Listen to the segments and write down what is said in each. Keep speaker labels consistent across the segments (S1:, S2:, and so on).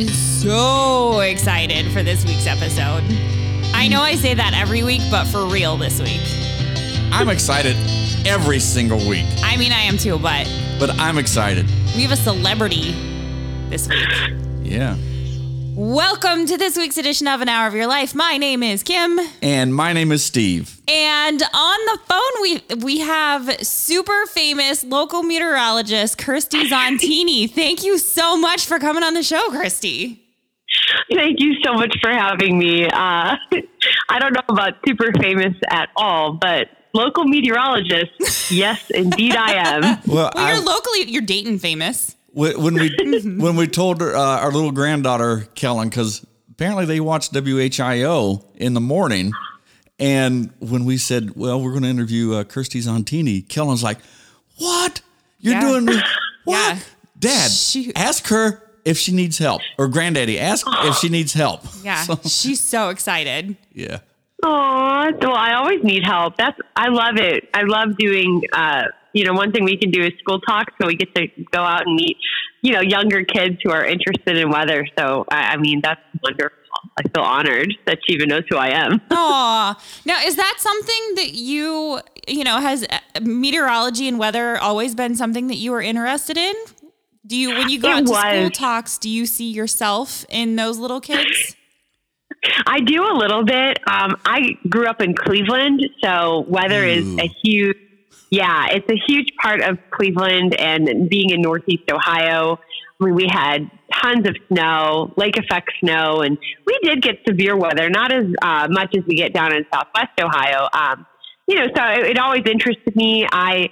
S1: am so excited for this week's episode. I know I say that every week, but for real this week.
S2: I'm excited every single week,
S1: I mean, I am too, but
S2: but I'm excited.
S1: we have a celebrity this week.
S2: Yeah.
S1: Welcome to this week's edition of An Hour of Your Life. My name is Kim,
S2: And my name is Steve.
S1: and on the phone we we have super famous local meteorologist Kirstie Zontini. Thank you so much for coming on the show, Kirstie.
S3: Thank you so much for having me. Uh, I don't know about super famous at all, but local meteorologist, yes, indeed I am.
S2: Well,
S1: Well, you're
S2: I,
S1: locally, you're Dayton famous.
S2: When when we when we told uh, our little granddaughter Kellen, because apparently they watch WHIO in the morning, and when we said, "Well, we're going to interview uh, Kirstie Zontini," Kellen's like, "What? You're
S1: Yeah.
S2: doing me? What,
S1: Yeah.
S2: Dad?
S1: She-
S2: ask her if she needs help, or Granddaddy, ask if she needs help."
S1: Yeah,
S2: So,
S1: she's so excited.
S2: yeah.
S3: Aw, well, I always need help. That's I love it. I love doing. Uh, you know, one thing we can do is school talk, so we get to go out and meet, you know, younger kids who are interested in weather. So, I, I mean, that's wonderful. I feel honored that she even knows who I am.
S1: Aw. Now, is that something that you, you know, has uh, meteorology and weather always been something that you were interested in? Do you, when you go
S3: It
S1: out to school talks, do you see yourself in those little kids?
S3: I do a little bit. Um, I grew up in Cleveland, so weather is a huge, yeah, it's a huge part of Cleveland and being in Northeast Ohio. I mean, we had tons of snow, lake effect snow, and we did get severe weather, not as uh, much as we get down in Southwest Ohio. Um, you know, so it, it always interested me. I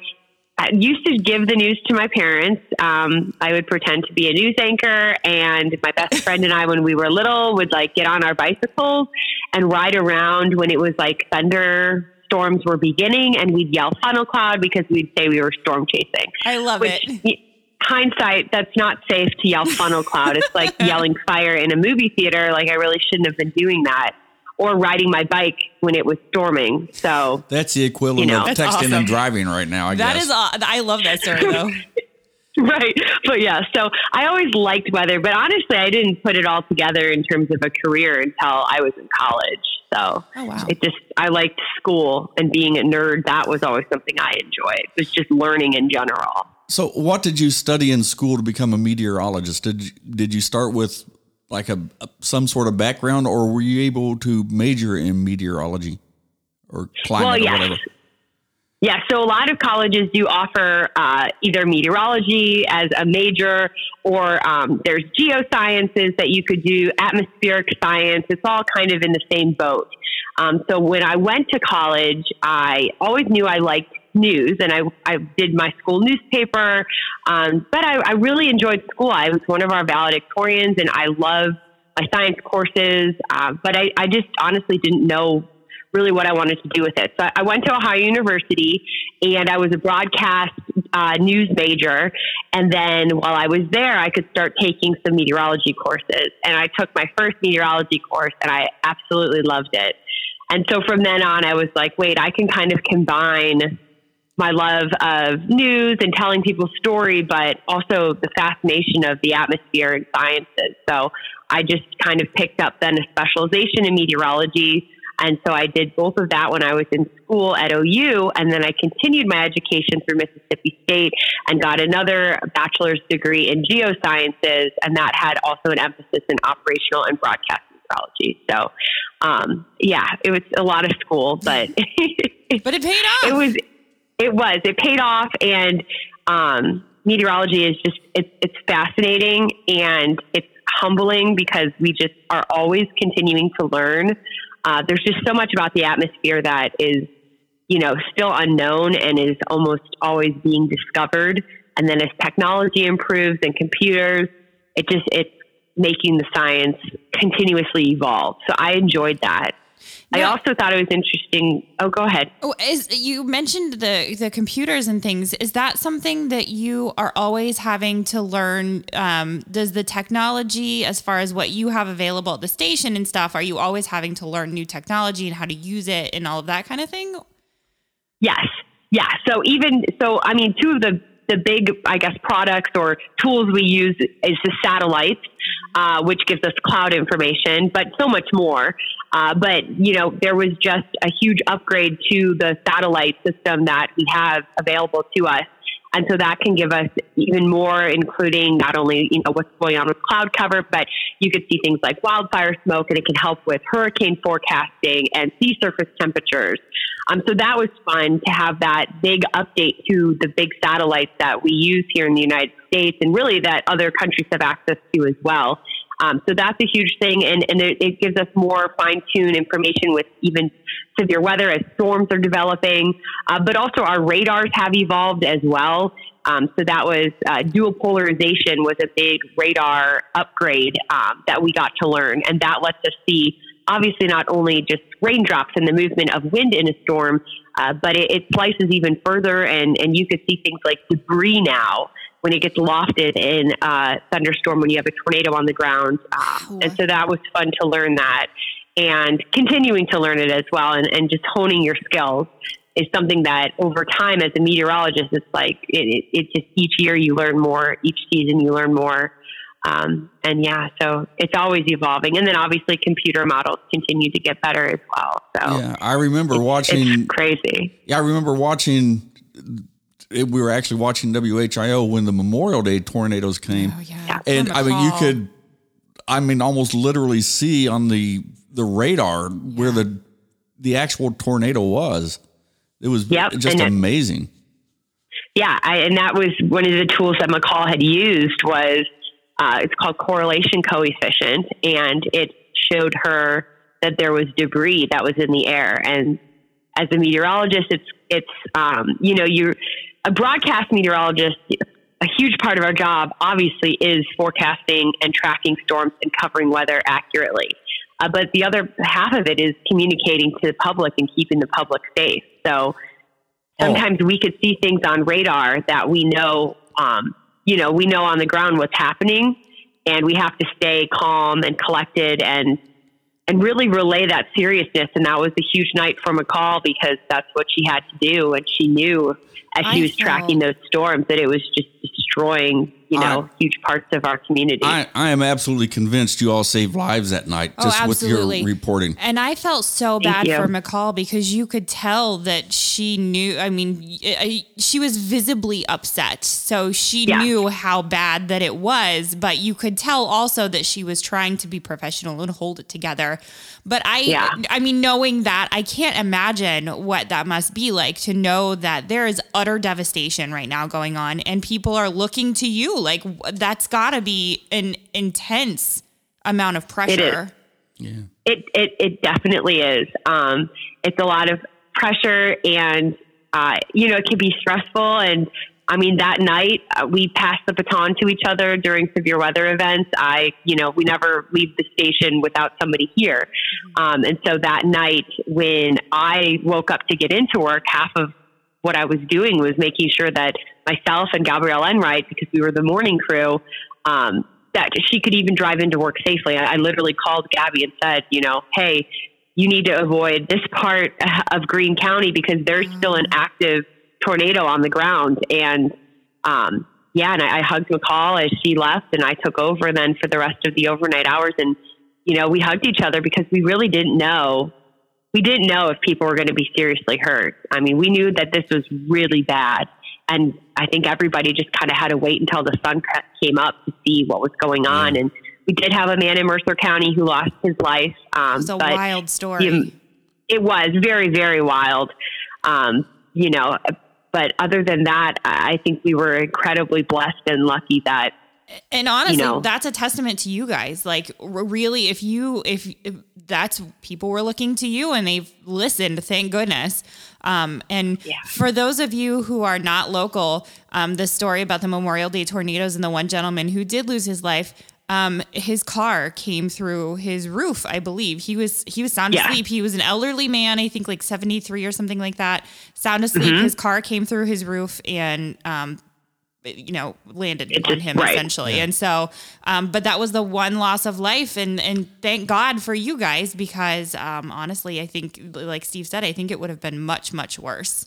S3: I used to give the news to my parents. Um, I would pretend to be a news anchor, and my best friend and I, when we were little, would like get on our bicycles and ride around when it was like thunderstorms were beginning, and we'd yell funnel cloud because we'd say we were storm chasing.
S1: I love
S3: Which,
S1: it.
S3: hindsight, that's not safe to yell funnel cloud. It's like yelling fire in a movie theater. Like I really shouldn't have been doing that, or riding my bike when it was storming. So
S2: That's the equivalent
S3: You know.
S2: of
S1: That's
S2: texting
S1: awesome.
S2: and driving right now. I
S1: That
S2: guess.
S1: is, I love that story though.
S3: right. But yeah, so I always liked weather, but honestly, I didn't put it all together in terms of a career until I was in college. So
S1: Oh, wow.
S3: it just, I liked school and being a nerd. That was always something I enjoyed. It was just learning in general.
S2: So, what did you study in school to become a meteorologist? Did you, did you start with like a, a- some sort of background, or were you able to major in meteorology or climate
S3: Well,
S2: or whatever?
S3: Yeah, so a lot of colleges do offer uh, either meteorology as a major, or um, there's geosciences that you could do, atmospheric science. It's all kind of in the same boat. Um, so when I went to college, I always knew I liked news, and I, I did my school newspaper. Um, but I, I really enjoyed school. I was one of our valedictorians, and I love my science courses. Uh, but I, I just honestly didn't know really what I wanted to do with it. So I went to Ohio University and I was a broadcast uh, news major. And then while I was there, I could start taking some meteorology courses. And I took my first meteorology course and I absolutely loved it. And so from then on, I was like, wait, I can kind of combine my love of news and telling people's story, but also the fascination of the atmosphere and sciences. So I just kind of picked up then a specialization in meteorology. And so I did both of that when I was in school at OU. And then I continued my education through Mississippi State and got another bachelor's degree in geosciences. And that had also an emphasis in operational and broadcast meteorology. So, um, yeah, it was a lot of school, but
S1: But it paid off.
S3: it was it was. It paid off and um, meteorology is just it's it's fascinating and it's humbling because we just are always continuing to learn. Uh, there's just so much about the atmosphere that is you know still unknown and is almost always being discovered. And then as technology improves and computers it just it's making the science continuously evolve. So i enjoyed that i also thought it was interesting oh go ahead
S1: Oh, is you mentioned the the computers and things? Is that something that you are always having to learn? Um, does the technology, as far as what you have available at the station and stuff, are you always having to learn new technology and how to use it and all of that kind of thing?
S3: Yes. Yeah. So even so, I mean, two of the the big, I guess, products or tools we use is the satellites, uh, which gives us cloud information, but so much more. Uh, but you know, there was just a huge upgrade to the satellite system that we have available to us. And so that can give us even more, including not only you know what's going on with cloud cover, but you could see things like wildfire smoke, and it can help with hurricane forecasting and sea surface temperatures. Um, so that was fun to have that big update to the big satellites that we use here in the United States, and really that other countries have access to as well. Um, so that's a huge thing, and, and it, it gives us more fine tuned information with even severe weather as storms are developing. Uh, but also, our radars have evolved as well. Um, so that was uh, dual polarization was a big radar upgrade um, that we got to learn, and that lets us see obviously not only just raindrops and the movement of wind in a storm, uh, but it, it, slices even further, and and you could see things like debris now when it gets lofted in a uh, thunderstorm when you have a tornado on the ground. Um, and so that was fun to learn that and continuing to learn it as well and, and just honing your skills is something that over time as a meteorologist, it's like it, it, it just each year you learn more, each season you learn more. Um, and yeah, so it's always evolving. And then obviously computer models continue to get better as well. So
S2: yeah, I remember watching
S3: crazy.
S2: Yeah, I remember watching it, we were actually watching WHIO when the Memorial Day tornadoes came.
S1: Oh, yeah.
S2: And I mean, you could, I mean, almost literally see on the the radar where the the actual tornado was. It was yep. just amazing.
S3: yeah, I, and that was one of the tools that McCall had used was uh, it's called correlation coefficient, and it showed her that there was debris that was in the air. And as a meteorologist, it's it's um, you know you a broadcast meteorologist, a huge part of our job obviously is forecasting and tracking storms and covering weather accurately. Uh, but the other half of it is communicating to the public and keeping the public safe. So sometimes oh. we could see things on radar that we know, um, you know, we know on the ground what's happening, and we have to stay calm and collected and and really relay that seriousness. And that was a huge night for McCall because that's what she had to do, and she knew as she I was tracking those storms that it was just destroying you know, I, huge parts of our community.
S2: I, I am absolutely convinced you all saved lives that night oh, just oh, with your reporting.
S1: And I felt so Thank bad you. for McCall because you could tell that she knew, I mean, she was visibly upset. So she yeah. knew how bad that it was, but you could tell also that she was trying to be professional and hold it together. But I, yeah. I mean, knowing that, I can't imagine what that must be like to know that there is utter devastation right now going on and people are looking to you like that's got to be an intense amount of pressure.
S3: It is. Yeah. It, it, it definitely is. Um, it's a lot of pressure and, uh, you know, it can be stressful. And I mean, that night uh, we passed the baton to each other during severe weather events. I, you know, we never leave the station without somebody here. Um, and so that night when I woke up to get into work, half of what I was doing was making sure that myself and Gabrielle Enright, because we were the morning crew, um, that she could even drive into work safely. I, I literally called Gabby and said, you know, hey, you need to avoid this part of Greene County because there's still an active tornado on the ground. And um, yeah, and I, I hugged McCall as she left, and I took over then for the rest of the overnight hours. And you know, we hugged each other because we really didn't know we didn't know if people were going to be seriously hurt. I mean, we knew that this was really bad. And I think everybody just kind of had to wait until the sun came up to see what was going on. And we did have a man in Mercer County who lost his life.
S1: Um, it's a wild story.
S3: He, it was very, very wild. Um, you know, but other than that, I think we were incredibly blessed and lucky that
S1: and honestly, you know, that's a testament to you guys. Like, really, if you, if, if, that's people were looking to you and they've listened, thank goodness. Um, and yeah. for those of you who are not local, um, the story about the Memorial Day tornadoes and the one gentleman who did lose his life, um, his car came through his roof. I believe he was he was sound yeah. asleep. He was an elderly man, I think like seventy three or something like that. Sound asleep. Mm-hmm. His car came through his roof, and um, you know landed it on just, him right. essentially yeah. and so um, but that was the one loss of life and and thank god for you guys because um, honestly i think like steve said i think it would have been much much worse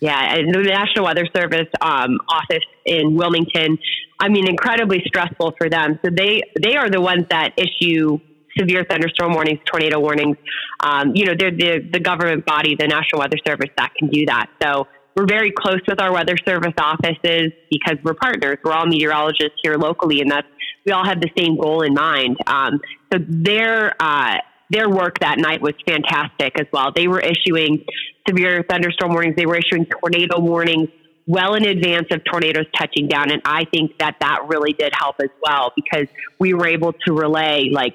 S3: Yeah, and the National Weather Service um, office in Wilmington. I mean, incredibly stressful for them. So they they are the ones that issue severe thunderstorm warnings, tornado warnings. Um, you know, they're the the government body, the National Weather Service, that can do that. So we're very close with our weather service offices because we're partners. We're all meteorologists here locally, and that's we all have the same goal in mind. Um, so their uh, their work that night was fantastic as well. They were issuing severe thunderstorm warnings. They were issuing tornado warnings well in advance of tornadoes touching down, and I think that that really did help as well because we were able to relay like.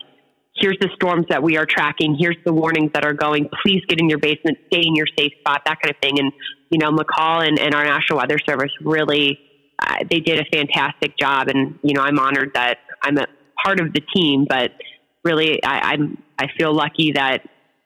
S3: Here's the storms that we are tracking. Here's the warnings that are going. Please get in your basement, stay in your safe spot, that kind of thing. And, you know, McCall and, and our National Weather Service really uh, they did a fantastic job, and you know I'm honored that I'm a part of the team. But really, I, I'm I feel lucky that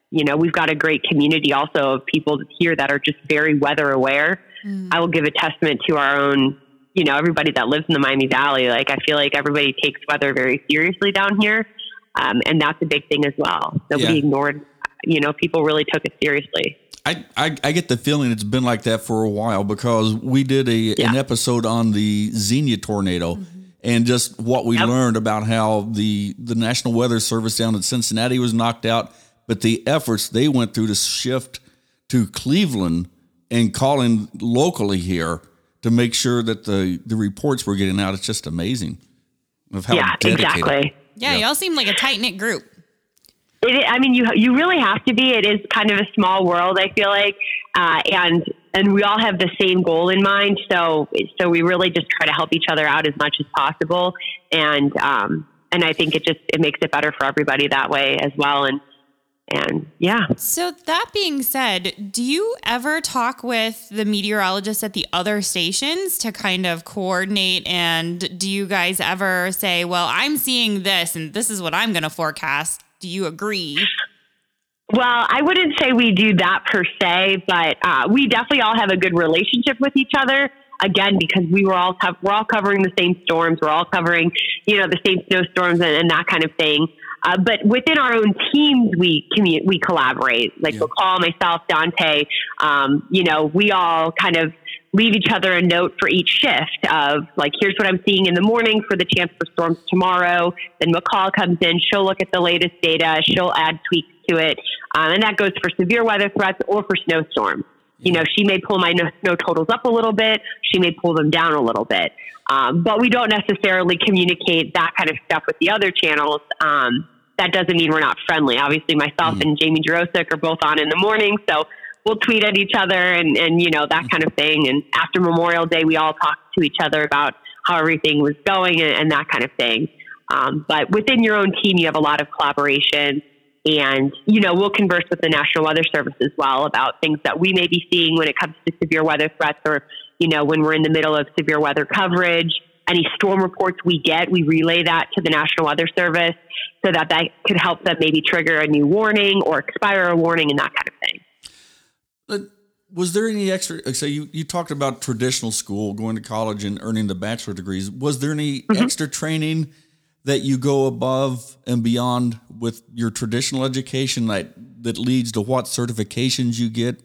S3: you know we've got a great community also of people here that are just very weather aware. Mm. I will give a testament to our own, you know, everybody that lives in the Miami Valley. Like I feel like everybody takes weather very seriously down here, um, and that's a big thing as well. Nobody yeah. ignored. You know, people really took it seriously.
S2: I, I, I get the feeling it's been like that for a while because we did a yeah. an episode on the Xenia tornado mm-hmm. and just what we yep. learned about how the the National Weather Service down in Cincinnati was knocked out, but the efforts they went through to shift to Cleveland and calling locally here to make sure that the the reports were getting out. It's just amazing
S3: of how yeah dedicated. exactly.
S1: Yeah, y'all seem like a tight knit group.
S3: It, I mean, you you really have to be. It is kind of a small world. I feel like, uh, and and we all have the same goal in mind. So so we really just try to help each other out as much as possible. And um, and I think it just it makes it better for everybody that way as well. And and yeah.
S1: So that being said, do you ever talk with the meteorologists at the other stations to kind of coordinate? And do you guys ever say, "Well, I'm seeing this, and this is what I'm going to forecast"? Do you agree?
S3: Well, I wouldn't say we do that per se, but uh, we definitely all have a good relationship with each other. Again, because we were all co- we're all covering the same storms, we're all covering you know the same snowstorms and, and that kind of thing. Uh, but within our own teams, we commu- we collaborate. Like yeah. McCall, myself, Dante. Um, you know, we all kind of leave each other a note for each shift of like, here's what I'm seeing in the morning for the chance for storms tomorrow. Then McCall comes in, she'll look at the latest data, she'll add tweaks to it. Um, and that goes for severe weather threats or for snowstorms. You know, she may pull my snow totals up a little bit, she may pull them down a little bit. Um, but we don't necessarily communicate that kind of stuff with the other channels. Um, that doesn't mean we're not friendly. Obviously, myself mm-hmm. and Jamie Jarosik are both on in the morning, so we'll tweet at each other and, and, you know, that kind of thing. And after Memorial Day, we all talk to each other about how everything was going and, and that kind of thing. Um, but within your own team, you have a lot of collaboration. And, you know, we'll converse with the National Weather Service as well about things that we may be seeing when it comes to severe weather threats or, you know, when we're in the middle of severe weather coverage. Any storm reports we get, we relay that to the National Weather Service so that that could help them maybe trigger a new warning or expire a warning and that kind thing
S2: was there any extra? So you, you talked about traditional school, going to college and earning the bachelor degrees. Was there any mm-hmm. extra training that you go above and beyond with your traditional education that that leads to what certifications you get?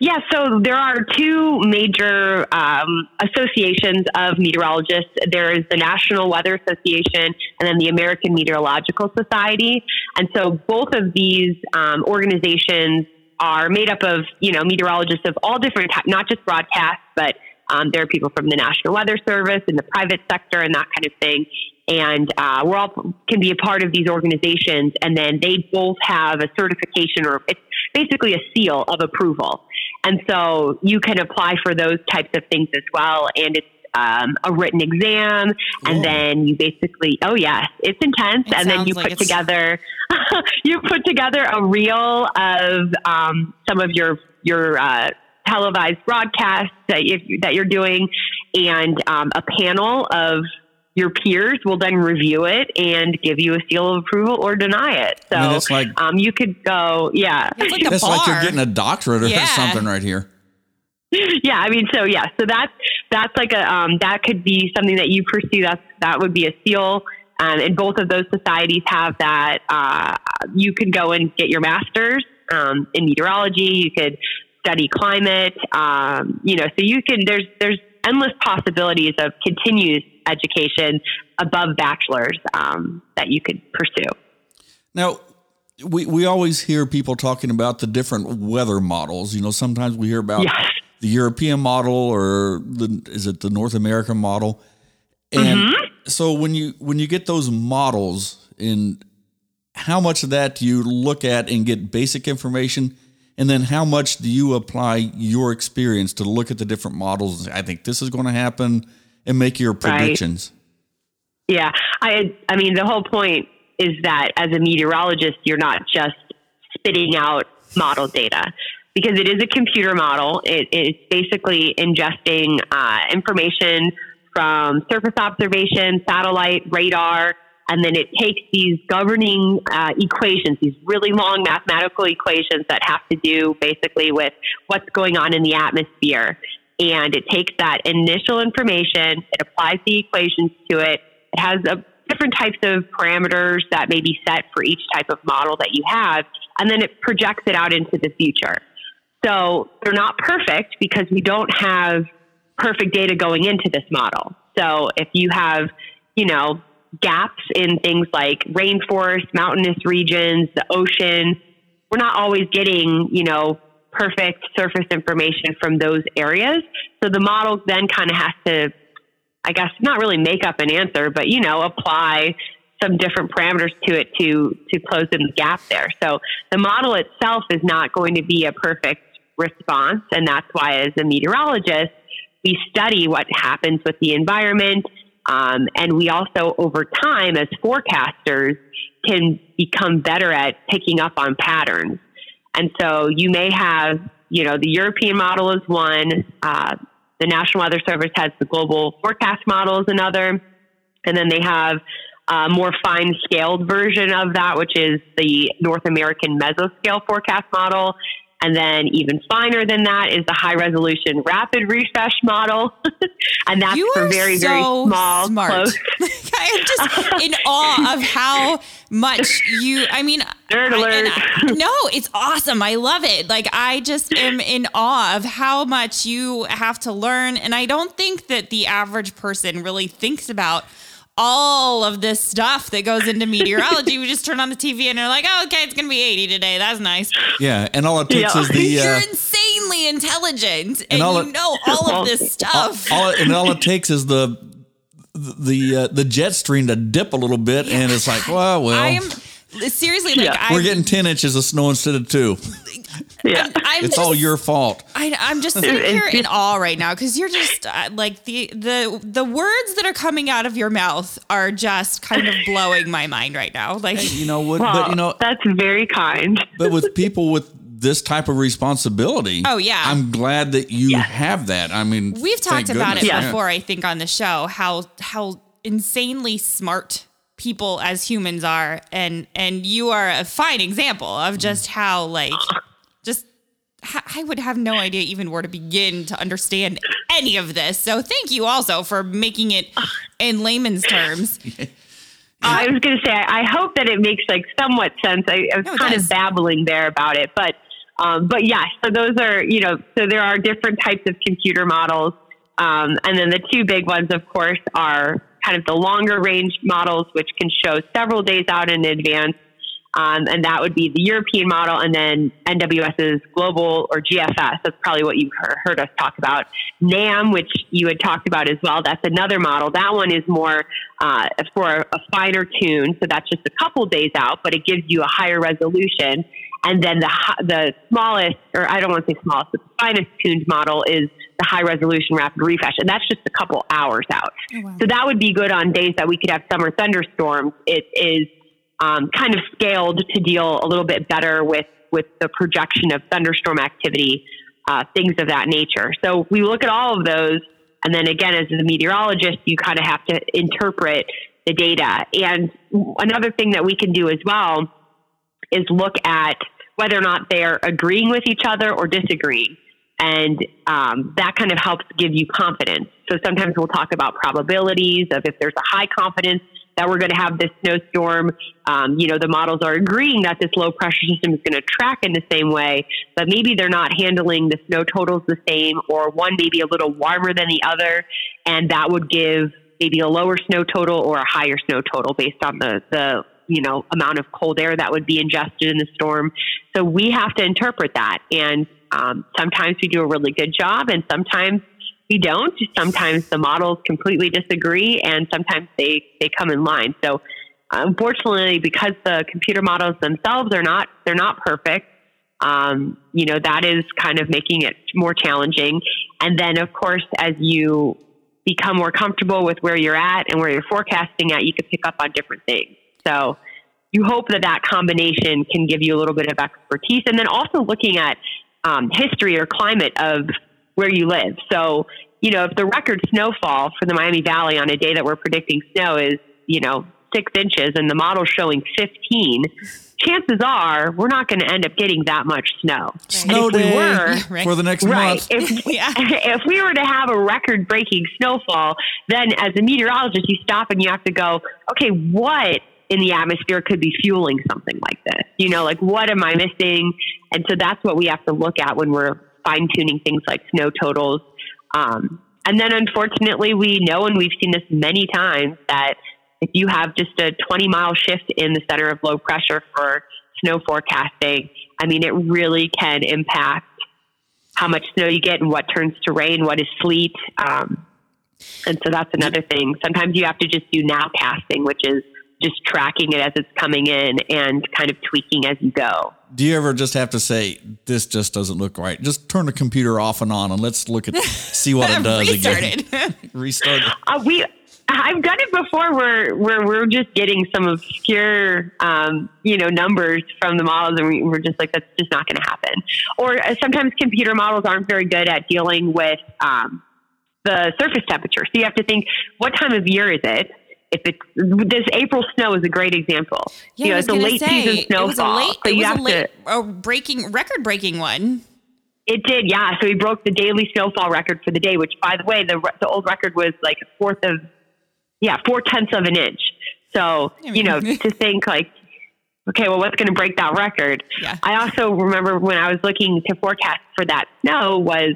S3: Yeah, so there are two major um, associations of meteorologists. There is the National Weather Association and then the American Meteorological Society. And so both of these um, organizations are made up of, you know, meteorologists of all different not just broadcast, but um, there are people from the National Weather Service and the private sector and that kind of thing. And uh, we're all can be a part of these organizations, and then they both have a certification or it's basically a seal of approval. And so you can apply for those types of things as well. And it's um, a written exam, and then you basically, oh yes, it's intense, it and then you like put together, you put together a reel of um, some of your your uh, televised broadcasts that you, that you're doing, and um, a panel of your peers will then review it and give you a seal of approval or deny it. So I mean, like, um, you could go, yeah.
S2: It's like, that's like you're getting a doctorate or yeah. something right here.
S3: yeah, I mean, so yeah, so that's that's like a um, that could be something that you pursue. That's that would be a seal, um, and both of those societies have that. Uh, you could go and get your master's um, in meteorology. You could study climate. Um, you know, so you can there's there's endless possibilities of continuous education above bachelor's um, that you could pursue.
S2: Now, we, we always hear people talking about the different weather models. You know, sometimes we hear about
S3: Yes.
S2: The European model or the is it the North American model? And
S3: Mm-hmm.
S2: so when you when you get those models in how much of that do you look at and get basic information and then how much do you apply your experience to look at the different models and say, I think this is going to happen and make your predictions?
S3: Yeah, I I mean the whole point is that as a meteorologist, you're not just spitting out model data because it is a computer model. It's basically ingesting uh, information from surface observation, satellite, radar, and then it takes these governing uh, equations, these really long mathematical equations that have to do basically with what's going on in the atmosphere. And it takes that initial information, it applies the equations to it. It has a, different types of parameters that may be set for each type of model that you have, and then it projects it out into the future. So they're not perfect because we don't have perfect data going into this model. So if you have, you know, gaps in things like rainforest, mountainous regions, the ocean, we're not always getting, you know, perfect surface information from those areas. So the model then kind of has to, I guess, not really make up an answer, but, you know, apply some different parameters to it to to close in the gap there. So the model itself is not going to be a perfect response, and that's why, as a meteorologist, we study what happens with the environment, um, and we also, over time, as forecasters, can become better at picking up on patterns. And so you may have, you know, the European model is one. Uh, the National Weather Service has the global forecast model is another, and then they have a more fine scaled version of that, which is the North American mesoscale forecast model. And then even finer than that is the high resolution rapid refresh model. and that's
S1: You
S3: for very,
S1: so
S3: very small,
S1: smart.
S3: close.
S1: I am just in awe of how much you. I mean,
S3: Nerd
S1: I-
S3: alert.
S1: and I- no, it's awesome. I love it. Like I just am in awe of how much you have to learn, and I don't think that the average person really thinks about all of this stuff that goes into meteorology. we just turn on the TV and they're like, "Oh, okay, it's gonna be 80 today. That's nice."
S2: Yeah, and all it takes
S3: Yeah.
S2: is the
S1: You're
S2: uh,
S1: insanely intelligent, and,
S2: all
S1: you
S2: it-
S1: know all of this stuff.
S2: all, and all it takes is the the uh, the jet stream to dip a little bit, and it's like, well, well,
S1: I am seriously like
S3: Yeah.
S1: I'm,
S2: we're getting ten inches of snow instead of two.
S3: Yeah.
S1: I'm
S2: It's
S1: just,
S2: all your fault.
S1: I, I'm just sitting here in awe right now because you're just uh, like the the the words that are coming out of your mouth are just kind of blowing my mind right now. Like
S2: You know what?
S3: Well,
S2: but you know,
S3: that's very kind.
S2: but with people with this type of responsibility,
S1: Oh, yeah.
S2: I'm glad that you have that. I mean,
S1: we've talked about it
S2: goodness. Yeah.
S1: before, I think, on the show how how insanely smart people as humans are, and and you are a fine example of just how like just. I would have no idea even where to begin to understand any of this. So thank you also for making it in layman's terms.
S3: I was going to say, I I hope that it makes like somewhat sense. I, I was
S1: No,
S3: kind
S1: does.
S3: of babbling there about it, but um, but yes. So those are you know, so there are different types of computer models, um, and then the two big ones, of course, are kind of the longer range models, which can show several days out in advance. Um, and that would be the European model, and then NWS's global or GFS. That's probably what you've heard, us talk about. NAM, which you had talked about as well, that's another model. That one is more uh, for a, finer tune, so that's just a couple days out, but it gives you a higher resolution. And then the the smallest, or I don't want to say smallest, but finest tuned model is the high resolution rapid refresh, and that's just a couple hours out. So that would be good on days that we could have summer thunderstorms. It is um, kind of scaled to deal a little bit better with with the projection of thunderstorm activity, uh, things of that nature. So we look at all of those, and then again, as a meteorologist, you kind of have to interpret the data. And another thing that we can do as well is look at whether or not they're agreeing with each other or disagreeing. And um, that kind of helps give you confidence. So sometimes we'll talk about probabilities of if there's a high confidence that we're going to have this snowstorm. Um, you know, the models are agreeing that this low pressure system is going to track in the same way, but maybe they're not handling the snow totals the same, or one maybe a little warmer than the other, and that would give maybe a lower snow total or a higher snow total based on the the you know amount of cold air that would be ingested in the storm. So we have to interpret that, and um, sometimes we do a really good job, and sometimes we don't. Sometimes the models completely disagree, and sometimes they they come in line. So unfortunately, because the computer models themselves are not they're not perfect. Um, you know that is kind of making it more challenging. And then, of course, as you become more comfortable with where you're at and where you're forecasting at, you can pick up on different things. So you hope that that combination can give you a little bit of expertise. And then also looking at um, history or climate of where you live. So, you know, if the record snowfall for the Miami Valley on a day that we're predicting snow is, you know, six inches and the model's showing 15, chances are we're not going to end up getting that much snow.
S2: Snow day were, for the next right, month.
S3: If, yeah. if we were to have a record breaking snowfall, then as a meteorologist, you stop and you have to go, okay, what in the atmosphere could be fueling something like this? You know, like what am I missing? And so that's what we have to look at when we're fine tuning things like snow totals. Um, and then unfortunately, we know, and we've seen this many times, that if you have just a 20 mile shift in the center of low pressure for snow forecasting, I mean, it really can impact how much snow you get and what turns to rain, what is sleet. Um, and so that's another thing. Sometimes you have to just do nowcasting, which is just tracking it as it's coming in and kind of tweaking as you go.
S2: Do you ever just have to say this just doesn't look right? Just turn the computer off and on and let's look at see what it does
S1: Restart
S2: again.
S1: It.
S2: Restart.
S3: Uh, we I've done it before where where we're just getting some obscure um, you know numbers from the models and we, are just like that's just not going to happen. Or uh, sometimes computer models aren't very good at dealing with um, the surface temperature. So you have to think what time of year is it? If it's this April snow is a great example.
S1: Yeah,
S3: you know,
S1: it's
S3: a late
S1: say,
S3: season snowfall.
S1: It was a late, so you have late, to, a breaking record breaking one.
S3: It did, yeah. So he broke the daily snowfall record for the day, which, by the way, the the old record was like a fourth of, yeah, four tenths of an inch. So I mean, you know, to think like, okay, well, what's going to break that record?
S1: Yeah.
S3: I also remember when I was looking to forecast for that snow was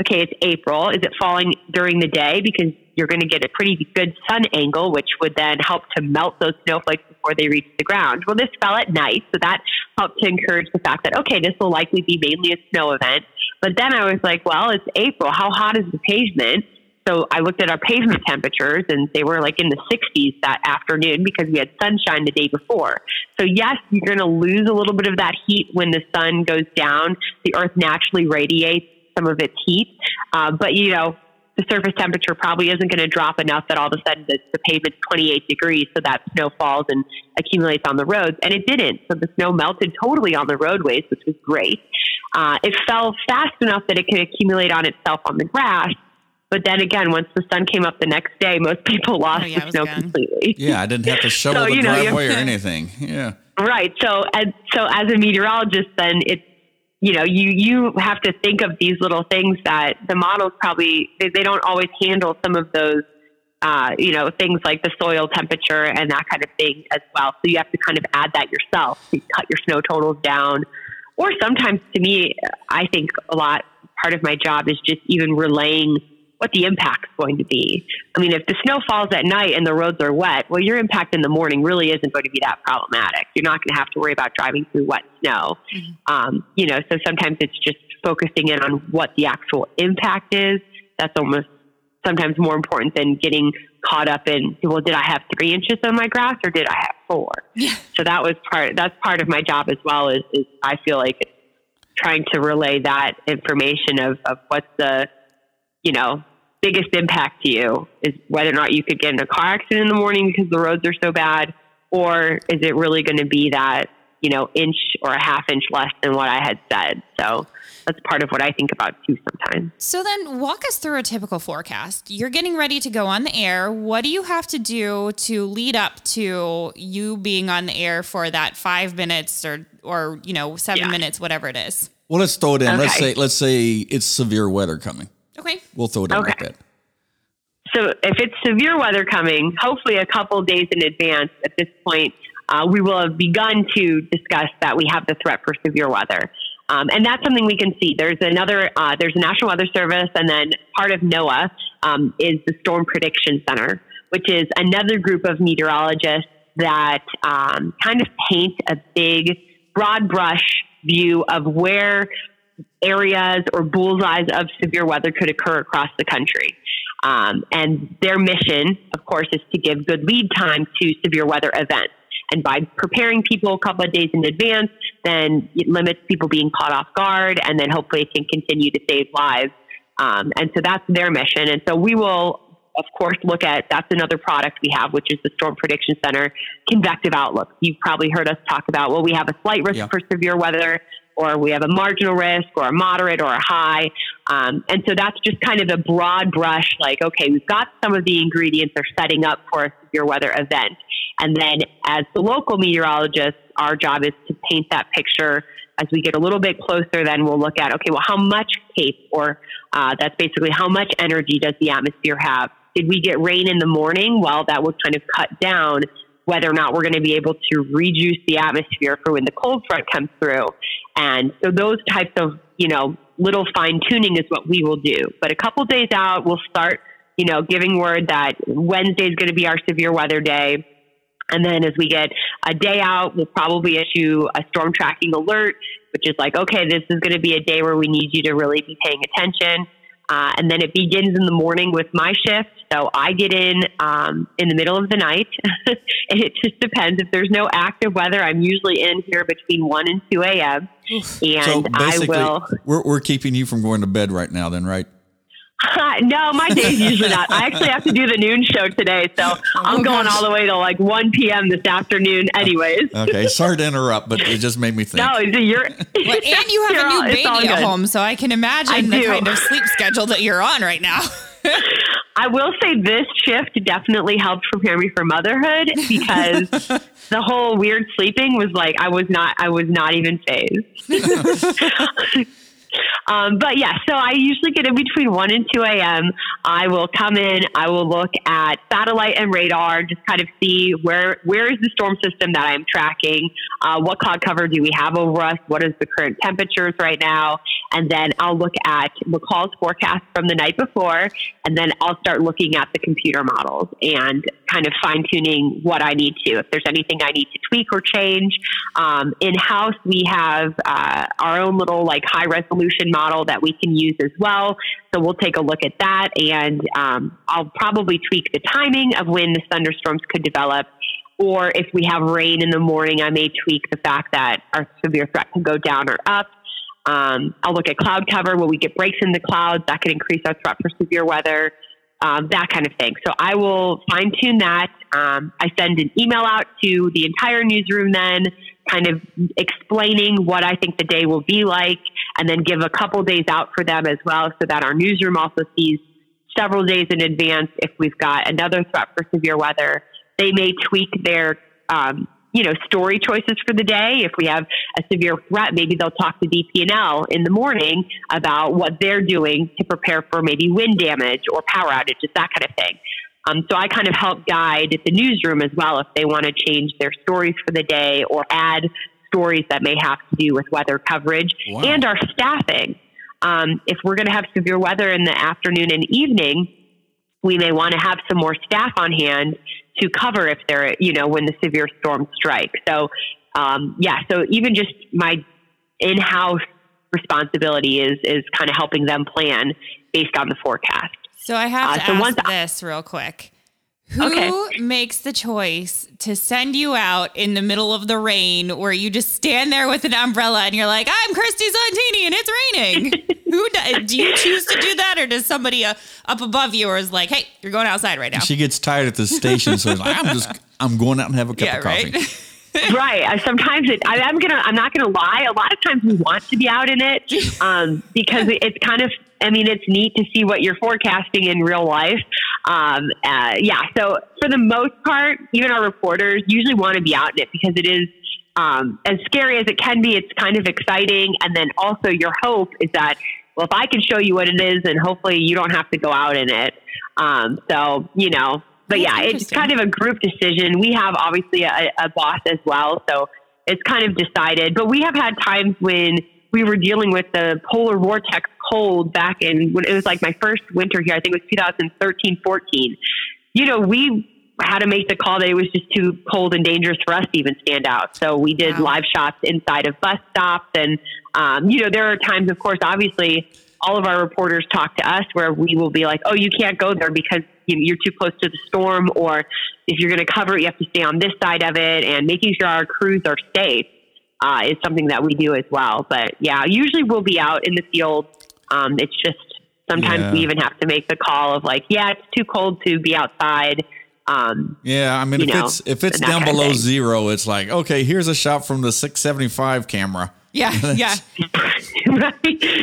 S3: okay, it's April. Is it falling during the day? Because you're going to get a pretty good sun angle, which would then help to melt those snowflakes before they reach the ground. Well, this fell at night, so that helped to encourage the fact that, okay, this will likely be mainly a snow event. But then I was like, well, it's April. How hot is the pavement? So I looked at our pavement temperatures and they were like in the 60s that afternoon because we had sunshine the day before. So yes, you're going to lose a little bit of that heat when the sun goes down. The earth naturally radiates some of its heat. Uh, but you know, the surface temperature probably isn't going to drop enough that all of a sudden the, the pavement's 28 degrees, so that snow falls and accumulates on the roads. And it didn't. So the snow melted totally on the roadways, which was great. Uh, it fell fast enough that it could accumulate on itself on the grass. But then again, once the sun came up the next day, most people lost oh, yeah, the snow gone. completely.
S2: Yeah, I didn't have to shovel so, the driveway know, or anything. Yeah.
S3: Right. So, and, so as a meteorologist, then it's you know, you you have to think of these little things that the models probably they, they don't always handle some of those uh, you know, things like the soil temperature and that kind of thing as well. So you have to kind of add that yourself. You cut your snow totals down. Or sometimes to me, I think a lot part of my job is just even relaying what the impact's going to be. I mean, if the snow falls at night and the roads are wet, well, your impact in the morning really isn't going to be that problematic. You're not going to have to worry about driving through wet snow. Mm-hmm. Um, you know, so sometimes it's just focusing in on what the actual impact is. That's almost sometimes more important than getting caught up in well did i have three inches on my grass or did i have four
S1: yeah.
S3: so that was part that's part of my job as well is, is i feel like trying to relay that information of, of what's the you know biggest impact to you is whether or not you could get in a car accident in the morning because the roads are so bad, or is it really going to be that you know inch or a half inch less than what I had said? So that's part of what I think about too sometimes.
S1: So then walk us through a typical forecast. You're getting ready to go on the air. What do you have to do to lead up to you being on the air for that five minutes or or you know seven yeah. minutes, whatever it is?
S2: Well, let's throw it in. Okay. Let's say let's say it's severe weather coming.
S1: Okay.
S2: We'll throw it in okay. like that.
S3: So if it's severe weather coming, hopefully a couple days in advance at this point, uh, we will have begun to discuss that we have the threat for severe weather. Um, and that's something we can see. There's another, uh, there's a National Weather Service, and then part of NOAA um, is the Storm Prediction Center, which is another group of meteorologists that um, kind of paint a big, broad brush view of where areas or bullseyes of severe weather could occur across the country. Um, and their mission, of course, is to give good lead time to severe weather events. And by preparing people a couple of days in advance, then it limits people being caught off guard, and then hopefully it can continue to save lives. Um, and so that's their mission. And so we will, of course, look at that's another product we have, which is the Storm Prediction Center convective outlook. You've probably heard us talk about, well, we have a slight risk yeah. for severe weather or we have a marginal risk or a moderate or a high. Um, and so that's just kind of a broad brush like, okay, we've got some of the ingredients are setting up for a severe weather event. And then as the local meteorologists, our job is to paint that picture. As we get a little bit closer, then we'll look at, okay, well, how much CAPE or uh, that's basically how much energy does the atmosphere have? Did we get rain in the morning? Well, that would kind of cut down whether or not we're going to be able to reduce the atmosphere for when the cold front comes through. And so those types of, you know, little fine tuning is what we will do. But a couple days out, we'll start, you know, giving word that Wednesday is going to be our severe weather day. And then as we get a day out, we'll probably issue a storm tracking alert, which is like, okay, this is going to be a day where we need you to really be paying attention. Uh, and then it begins in the morning with my shift. So I get in um, in the middle of the night. and it just depends. If there's no active weather, I'm usually in here between 1 and 2 a.m. And so I will.
S2: We're, we're keeping you from going to bed right now, then, right?
S3: no, my day's usually not. I actually have to do the noon show today, so oh, I'm oh, going gosh. all the way to like 1 p.m. this afternoon, anyways.
S2: okay, sorry to interrupt, but it just made me think.
S3: No, you're.
S1: Well, and you have a new all, baby at home, so I can imagine I the do. kind of sleep schedule that you're on right now.
S3: I will say this shift definitely helped prepare me for motherhood because the whole weird sleeping was like I was not I was not even phased. Um, but yeah, so I usually get in between 1 and 2 a.m. I will come in, I will look at satellite and radar, just kind of see where where is the storm system that I'm tracking, uh, what cloud cover do we have over us, what is the current temperatures right now, and then I'll look at McCall's forecast from the night before, and then I'll start looking at the computer models and kind of fine tuning what I need to. If there's anything I need to tweak or change, um, in house we have uh, our own little like high resolution model that we can use as well. So we'll take a look at that, and um, I'll probably tweak the timing of when the thunderstorms could develop. Or if we have rain in the morning, I may tweak the fact that our severe threat can go down or up. Um, I'll look at cloud cover. Will we get breaks in the clouds? That could increase our threat for severe weather, um, that kind of thing. So I will fine tune that. Um, I send an email out to the entire newsroom then, kind of explaining what I think the day will be like, and then give a couple days out for them as well so that our newsroom also sees several days in advance if we've got another threat for severe weather. They may tweak their um, you know, story choices for the day. If we have a severe threat, maybe they'll talk to DP&L in the morning about what they're doing to prepare for maybe wind damage or power outages, that kind of thing. Um, so I kind of help guide the newsroom as well if they want to change their stories for the day or add stories that may have to do with weather coverage wow. and our staffing. Um, if we're going to have severe weather in the afternoon and evening, we may want to have some more staff on hand to cover if they're, you know, when the severe storms strike. So, um, yeah, so even just my in house responsibility is, is kind of helping them plan based on the forecast.
S1: So I have to uh, so ask this real quick. Who okay. makes the choice to send you out in the middle of the rain where you just stand there with an umbrella and you're like, I'm Christy Zontini and it's raining? Who do, do, you choose to do that or does somebody uh, up above you or is like, hey, you're going outside right now?
S2: She gets tired at the station, so like, I'm just, I'm going out and have a cup yeah, of coffee.
S3: Right? right. Sometimes it, I, am gonna. I'm not gonna lie. A lot of times we want to be out in it um, because it's kind of. I mean, it's neat to see what you're forecasting in real life. Um, uh, yeah. So for the most part, even our reporters usually want to be out in it because it is um, as scary as it can be. It's kind of exciting, and then also your hope is that well, if I can show you what it is, and hopefully you don't have to go out in it. Um, so you know, but
S1: That's
S3: yeah, it's kind of a group decision. We have obviously a, a boss as well, so it's kind of decided. But we have had times when we were dealing with the polar vortex cold back in when it was like my first winter here. I think it was 2013, 14. You know, we had to make the call that it was just too cold and dangerous for us to even stand out. So we did
S1: Wow.
S3: live shots inside of bus stops, and um, you know, there are times, of course, obviously. All of our reporters talk to us where we will be like, "Oh, you can't go there because you're too close to the storm, or if you're going to cover it, you have to stay on this side of it." And making sure our crews are safe uh, is something that we do as well. But yeah, usually we'll be out in the field. Um, it's just sometimes
S2: Yeah.
S3: we even have to make the call of like, yeah, it's too cold to be outside. Um,
S2: Yeah, I mean, if
S3: know,
S2: it's if it's down below zero, it's like okay, here's a shot from the 675 camera.
S1: Yeah, yeah.
S3: right?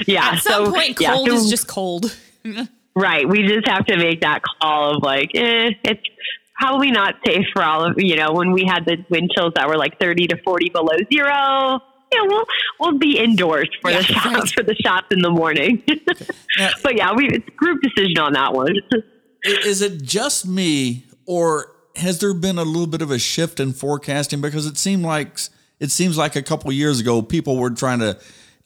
S3: Yeah.
S1: At some
S3: so,
S1: point,
S3: yeah,
S1: cold
S3: so-
S1: is just cold.
S3: right. We just have to make that call of like, eh, it's probably not safe for all of you know. When we had the wind chills that were like thirty to forty below zero, yeah, we'll we'll be indoors for
S1: Yeah,
S3: the shots
S1: right.
S3: for the shots in the morning.
S2: Yeah.
S3: but yeah, we it's a group decision on that one.
S2: Is it just me, or has there been a little bit of a shift in forecasting? Because it seemed like it seems like a couple years ago, people were trying to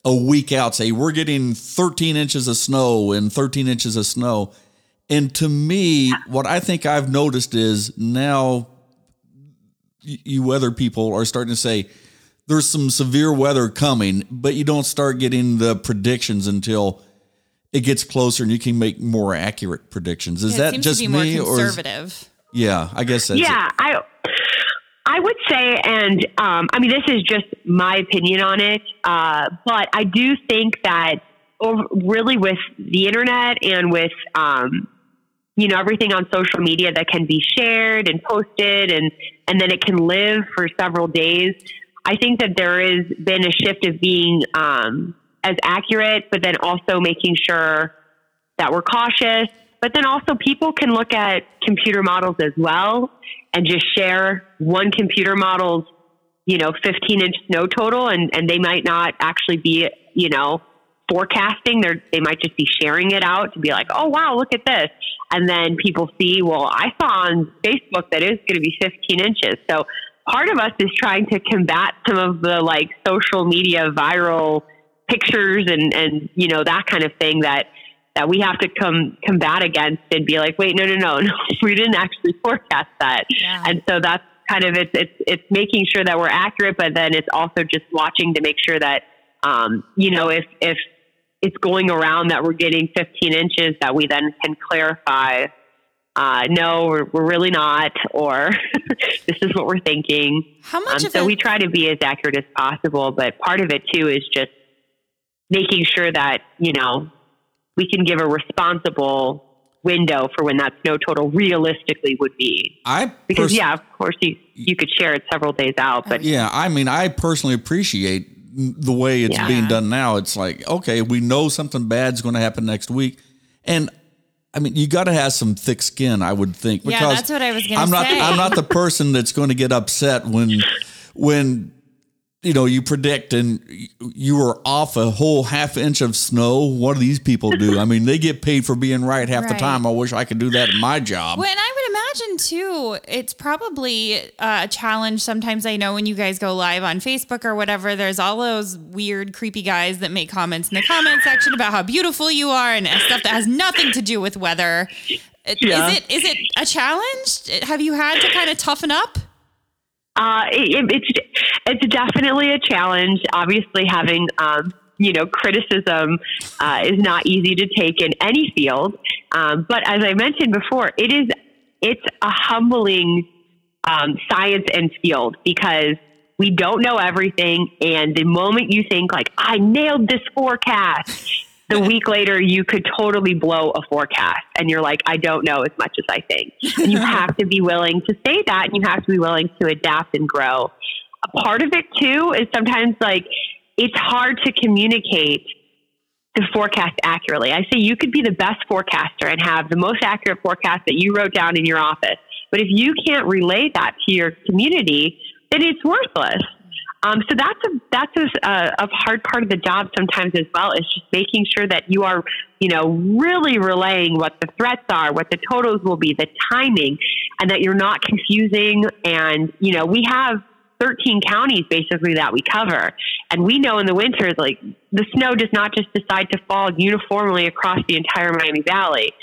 S2: a week out say we're getting 13 inches of snow and 13 inches of snow. And to me, what I think I've noticed is now you weather people are starting to say there's some severe weather coming, but you don't start getting the predictions until it gets closer and you can make more accurate predictions. Is
S1: it
S2: that
S1: seems
S2: just
S1: to be more
S2: me or is,
S1: conservative.
S2: yeah, I guess that's
S3: yeah, I I would say, and um, I mean, this is just my opinion on it, uh, but I do think that over, really with the internet and with um, you know everything on social media that can be shared and posted, and and then it can live for several days. I think that there has been a shift of being um, as accurate, but then also making sure that we're cautious. But then also people can look at computer models as well and just share one computer model's, you know, 15 inch snow total and, and they might not actually be, you know, forecasting. They're, they might just be sharing it out to be like, oh, wow, look at this. And then people see, well, I saw on Facebook that it's going to be 15 inches. So part of us is trying to combat some of the like social media viral pictures and, and, you know, that kind of thing that, that we have to come combat against and be like, wait, no, no, no, no, we didn't actually forecast that.
S1: Yeah.
S3: And so that's kind of it's it's it's making sure that we're accurate, but then it's also just watching to make sure that um, you know if if it's going around that we're getting 15 inches, that we then can clarify. Uh, no, we're, we're really not, or this is what we're thinking.
S1: How
S3: Um,
S1: much of
S3: so
S1: a,
S3: we try to be as accurate as possible, but part of it too is just making sure that you know we can give a responsible window for when that snow total realistically would be.
S2: I
S3: Because yeah, of course you you could share it several days out, but
S2: Yeah, I mean, I personally appreciate the way it's
S3: Yeah.
S2: being done now. It's like, okay, we know something bad's going to happen next week, and I mean, you got to have some thick skin, I would think.
S1: Yeah,
S2: Because
S1: that's what I was
S2: I'm not.
S1: say.
S2: I'm not the person that's going to get upset when, when, you know, you predict and you are off a whole half inch of snow. What do these people do? I mean, they get paid for being right half the time. I wish I could do that in my job.
S1: And I imagine too, it's probably uh, a challenge. Sometimes I know when you guys go live on Facebook or whatever, there's all those weird, creepy guys that make comments in the comment section about how beautiful you are and stuff that has nothing to do with weather.
S3: Yeah.
S1: Is it is it a challenge? Have you had to kind of toughen up?
S3: Uh, it, it's it's definitely a challenge. Obviously, having um, you know criticism uh, is not easy to take in any field. Um, but as I mentioned before, it is it's a humbling um, science and field because we don't know everything. And the moment you think like I nailed this forecast, the week later you could totally blow a forecast, and you're like, I don't know as much as I think. And you have to be willing to say that, and you have to be willing to adapt and grow. A part of it too is sometimes like it's hard to communicate the forecast accurately. I say you could be the best forecaster and have the most accurate forecast that you wrote down in your office, but if you can't relay that to your community, then it's worthless. Um, so that's a that's a, a, a hard part of the job sometimes as well is just making sure that you are you know, really relaying what the threats are, what the totals will be, the timing, and that you're not confusing. And, you know, we have 13 counties basically that we cover. And we know in the winter, like the snow does not just decide to fall uniformly across the entire Miami Valley.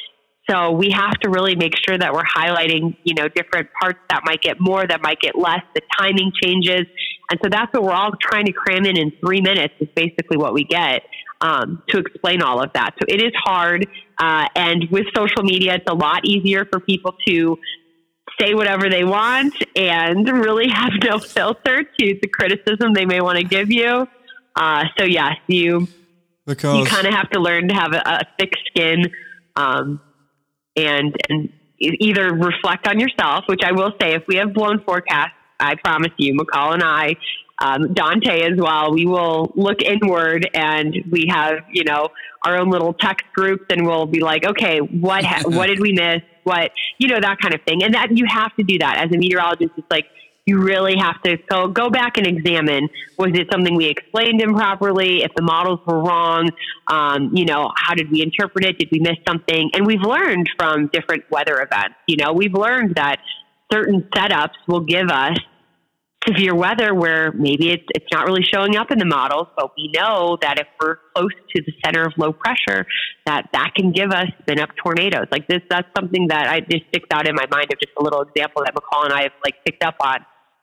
S3: So we have to really make sure that we're highlighting, you know, different parts that might get more, that might get less, the timing changes. And so that's what we're all trying to cram in in three minutes is basically what we get um, to explain all of that. So it is hard. Uh, and with social media, it's a lot easier for people to say whatever they want and really have no filter to the criticism they may want to give you. Uh, so yes, you because you kind of have to learn to have a, a thick skin um, and and either reflect on yourself, which I will say, if we have blown forecasts, I promise you, McCall and I, um, Dante as well, we will look inward and we have you know our own little text groups, and we'll be like, okay, what ha- what did we miss? What you know that kind of thing, and that you have to do that. As a meteorologist. It's like you really have to go, go back and examine was it something we explained improperly? If the models were wrong um, you know how did we interpret it? Did we miss something? And we've learned from different weather events you know? We've learned that certain setups will give us severe weather where maybe it's, it's not really showing up in the models but we know that if we're close to the center of low pressure that that can give us spin up tornadoes like this that's something that i just sticks out in my mind of just a little example that mccall and i have like picked up on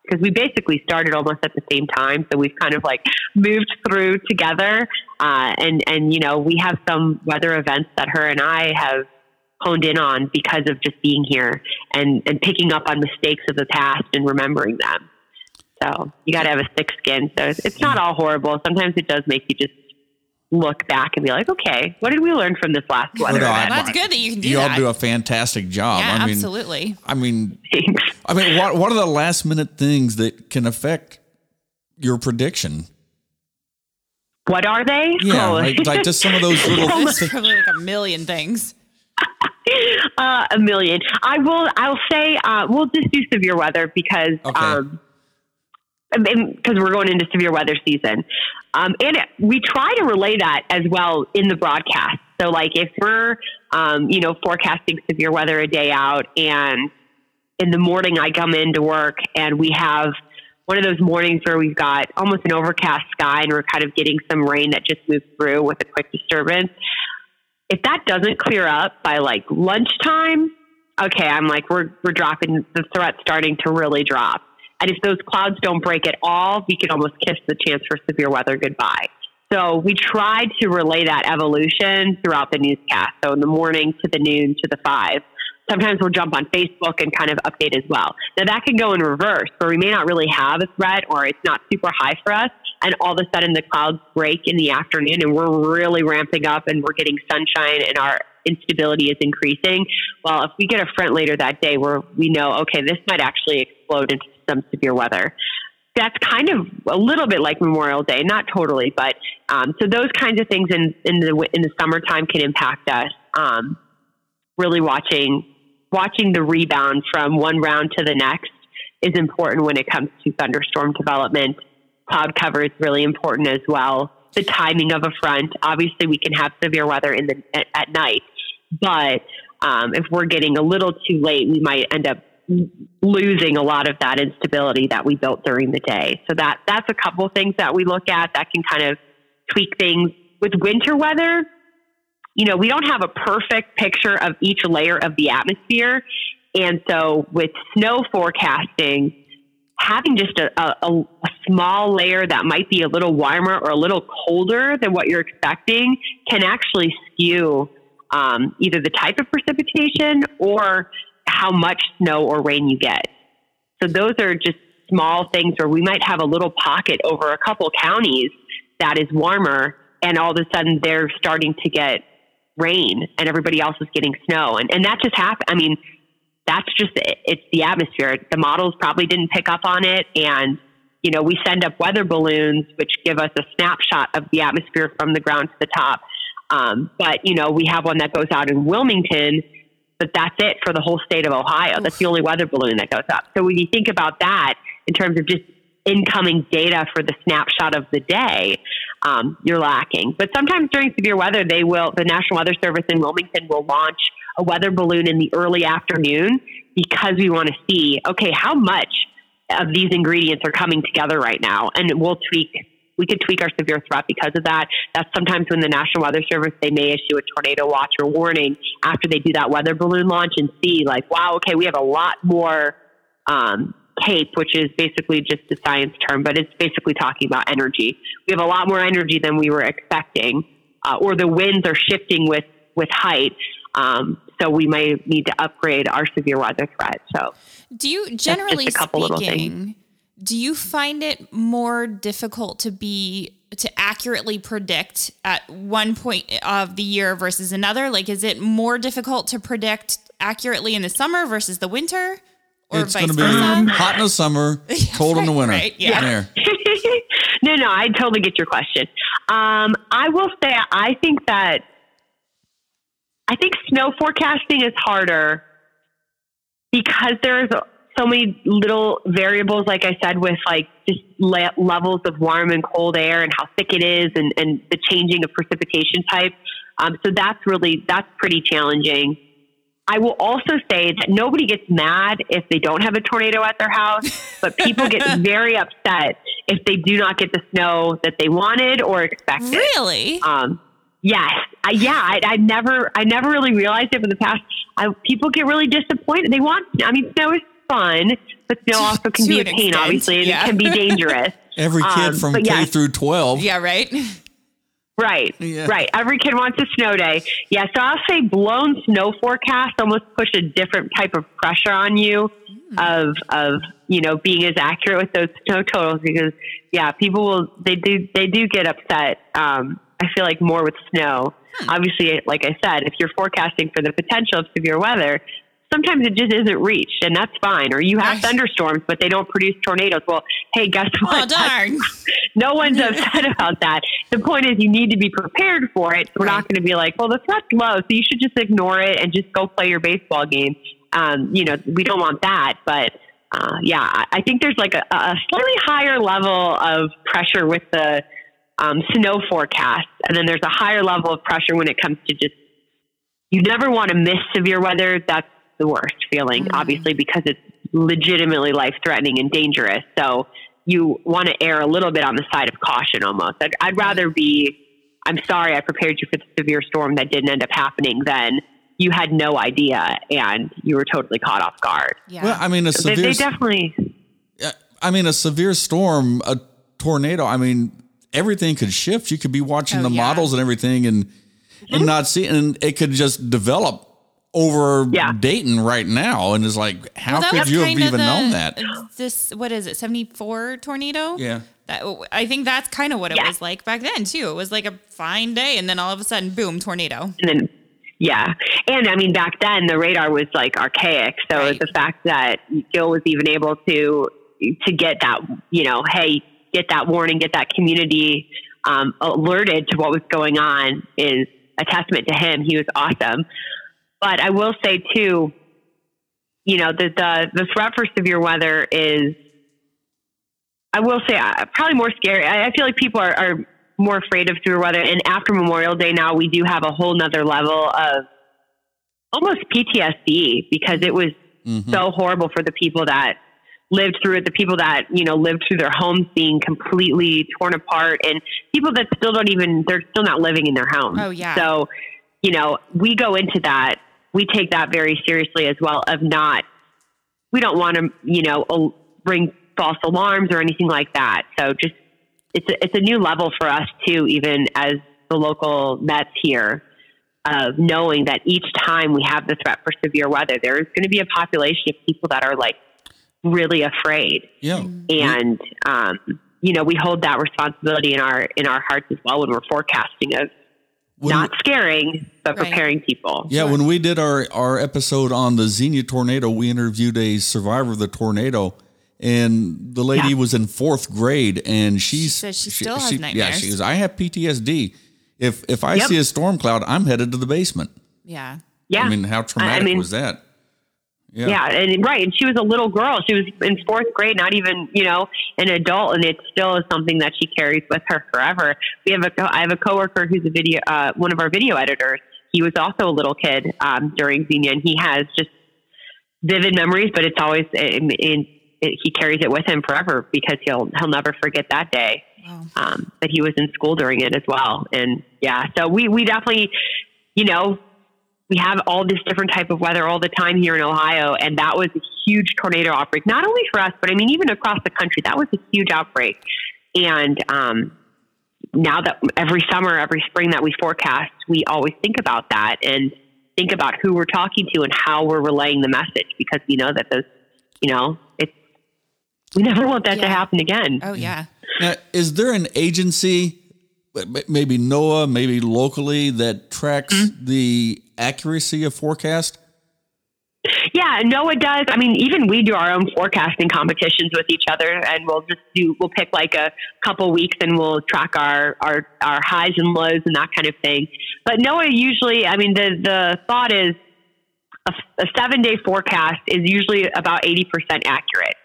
S3: because we basically started almost at the same time. So we've kind of like moved through together. Uh, and, and, you know, we have some weather events that her and I have honed in on because of just being here and, and picking up on mistakes of the past and remembering them. So you got to have a thick skin. So it's not all horrible. Sometimes it does make you just look back and be like, okay, what did we learn from this last weather?
S1: No, That's good that you can do that.
S2: you
S1: that.
S2: all do a fantastic job.
S1: Yeah,
S2: I mean,
S1: absolutely.
S2: I mean, I mean, what what are the last minute things that can affect your prediction?
S3: What are they?
S2: Yeah, oh. like, like, just some of those little.
S1: There's probably like a million things.
S3: Uh, a million. I will. I'll say uh, we'll just do severe weather because okay. um, because we're going into severe weather season. Um, and we try to relay that as well in the broadcast. So, like, if we're, um, you know, forecasting severe weather a day out, and in the morning I come into work and we have one of those mornings where we've got almost an overcast sky and we're kind of getting some rain that just moves through with a quick disturbance. If that doesn't clear up by like lunchtime, okay, I'm like, we're, we're dropping, the threat's starting to really drop. And if those clouds don't break at all, we can almost kiss the chance for severe weather goodbye. So we tried to relay that evolution throughout the newscast. So in the morning to the noon to the five. Sometimes we'll jump on Facebook and kind of update as well. Now that can go in reverse where we may not really have a threat or it's not super high for us. And all of a sudden the clouds break in the afternoon and we're really ramping up and we're getting sunshine and our instability is increasing. Well, if we get a front later that day where we know, okay, this might actually explode into some severe weather. That's kind of a little bit like Memorial Day, not totally, but um, so those kinds of things in, in the in the summertime can impact us. Um, really watching watching the rebound from one round to the next is important when it comes to thunderstorm development. Cloud cover is really important as well. The timing of a front. Obviously, we can have severe weather in the at, at night, but um, if we're getting a little too late, we might end up losing a lot of that instability that we built during the day. So that that's a couple things that we look at that can kind of tweak things. With winter weather, you know, we don't have a perfect picture of each layer of the atmosphere. And so with snow forecasting, having just a, a, a, small layer that might be a little warmer or a little colder than what you're expecting can actually skew um, either the type of precipitation or how much snow or rain you get. So those are just small things where we might have a little pocket over a couple counties that is warmer and all of a sudden they're starting to get rain and everybody else is getting snow. And, and that just happened. I mean, that's just, it's the atmosphere. The models probably didn't pick up on it. And, you know, we send up weather balloons, which give us a snapshot of the atmosphere from the ground to the top. Um, but, you know, we have one that goes out in Wilmington but that's it for the whole state of Ohio. That's the only weather balloon that goes up. So when you think about that in terms of just incoming data for the snapshot of the day, um, you're lacking. But sometimes during severe weather, they will. The National Weather Service in Wilmington will launch a weather balloon in the early afternoon because we want to see, okay, how much of these ingredients are coming together right now, and we'll tweak. We could tweak our severe threat because of that. That's sometimes when the National Weather Service they may issue a tornado watch or warning after they do that weather balloon launch and see like, wow, okay, we have a lot more um, CAPE, which is basically just a science term, but it's basically talking about energy. We have a lot more energy than we were expecting, uh, or the winds are shifting with with height. Um, so we might need to upgrade our severe weather threat. So,
S1: do you generally speaking, do you find it more difficult to be to accurately predict at one point of the year versus another? Like, is it more difficult to predict accurately in the summer versus the winter?
S2: Or it's going to be hot in the summer, cold in the winter.
S1: Right, yeah.
S3: no, no, I totally get your question. Um, I will say, I think that I think snow forecasting is harder because there's so many little variables, like I said, with like just le- levels of warm and cold air and how thick it is, and, and the changing of precipitation type. Um, so that's really that's pretty challenging. I will also say that nobody gets mad if they don't have a tornado at their house, but people get very upset if they do not get the snow that they wanted or expected.
S1: Really?
S3: Um, yes. I, yeah. I, I never, I never really realized it in the past. I, people get really disappointed. They want, I mean, snow is fun, but snow also can be a pain, extent, obviously, and yeah. it can be dangerous.
S2: Every kid um, from K yes. through 12.
S1: Yeah, right.
S3: Right, yeah. right. Every kid wants a snow day. Yeah, so I'll say blown snow forecast almost push a different type of pressure on you mm. of of you know being as accurate with those snow totals because yeah, people will they do they do get upset. Um, I feel like more with snow. Hmm. Obviously, like I said, if you're forecasting for the potential of severe weather, sometimes it just isn't reached, and that's fine. Or you have right. thunderstorms, but they don't produce tornadoes. Well, hey, guess what?
S1: Oh, darn.
S3: no one's upset about that. The point is, you need to be prepared for it. We're right. not going to be like, well, the threat's low, so you should just ignore it and just go play your baseball game. Um, you know, we don't want that, but. Uh, yeah, I think there's like a, a slightly higher level of pressure with the um, snow forecast, and then there's a higher level of pressure when it comes to just you never want to miss severe weather. That's the worst feeling, mm-hmm. obviously, because it's legitimately life threatening and dangerous. So you want to err a little bit on the side of caution almost. I'd, I'd rather be, I'm sorry I prepared you for the severe storm that didn't end up happening than you had no idea and you were totally caught off guard.
S2: Yeah. Well, I mean, a severe,
S3: they, they definitely,
S2: I mean, a severe storm, a tornado, I mean, everything could shift. You could be watching oh, the yeah. models and everything and, and mm-hmm. not see, and it could just develop over yeah. Dayton right now, and is like, how well, could you have even the, known that?
S1: This what is it, seventy four tornado?
S2: Yeah,
S1: that I think that's kind of what it yeah. was like back then too. It was like a fine day, and then all of a sudden, boom, tornado.
S3: And then, yeah, and I mean back then the radar was like archaic, so right. the fact that Gil was even able to to get that, you know, hey, get that warning, get that community um, alerted to what was going on is a testament to him. He was awesome. But I will say too, you know, the the, the threat for severe weather is, I will say, uh, probably more scary. I, I feel like people are, are more afraid of severe weather. And after Memorial Day now, we do have a whole nother level of almost PTSD because it was mm-hmm. so horrible for the people that lived through it, the people that, you know, lived through their homes being completely torn apart and people that still don't even, they're still not living in their homes.
S1: Oh, yeah.
S3: So, you know, we go into that we take that very seriously as well of not we don't want to you know bring false alarms or anything like that. So just it's a, it's a new level for us too even as the local Mets here of knowing that each time we have the threat for severe weather there is going to be a population of people that are like really afraid.
S2: Yeah.
S3: And um, you know we hold that responsibility in our in our hearts as well when we're forecasting of when not scaring, but right. preparing people.
S2: Yeah, sure. when we did our, our episode on the Xenia tornado, we interviewed a survivor of the tornado, and the lady yeah. was in fourth grade, and she's, she
S1: says she still she, has nightmares.
S2: Yeah, she goes, I have PTSD. If if I yep. see a storm cloud, I'm headed to the basement.
S1: Yeah.
S3: Yeah. I
S2: mean, how traumatic I mean, was that?
S3: Yeah. yeah. and right, and she was a little girl. She was in fourth grade, not even you know an adult, and it still is something that she carries with her forever. We have a I have a coworker who's a video uh, one of our video editors. He was also a little kid um, during Xenia, and he has just vivid memories. But it's always in, in it, he carries it with him forever because he'll he'll never forget that day. Wow. Um, but he was in school during it as well, and yeah, so we we definitely, you know, we have all this different type of weather all the time here in Ohio, and that was a huge tornado outbreak. Not only for us, but I mean even across the country, that was a huge outbreak. And um, now that every summer, every spring that we forecast, we always think about that and think about who we're talking to and how we're relaying the message because we know that those, you know, it's we never want that yeah. to happen again.
S1: Oh yeah.
S2: Now, is there an agency, maybe NOAA, maybe locally, that tracks mm-hmm. the accuracy of forecast?
S3: Yeah, NOAA does. I mean, even we do our own forecasting competitions with each other, and we'll just do. We'll pick like a couple weeks, and we'll track our our our highs and lows and that kind of thing. But NOAA usually, I mean, the the thought is a, a seven day forecast is usually about eighty percent accurate.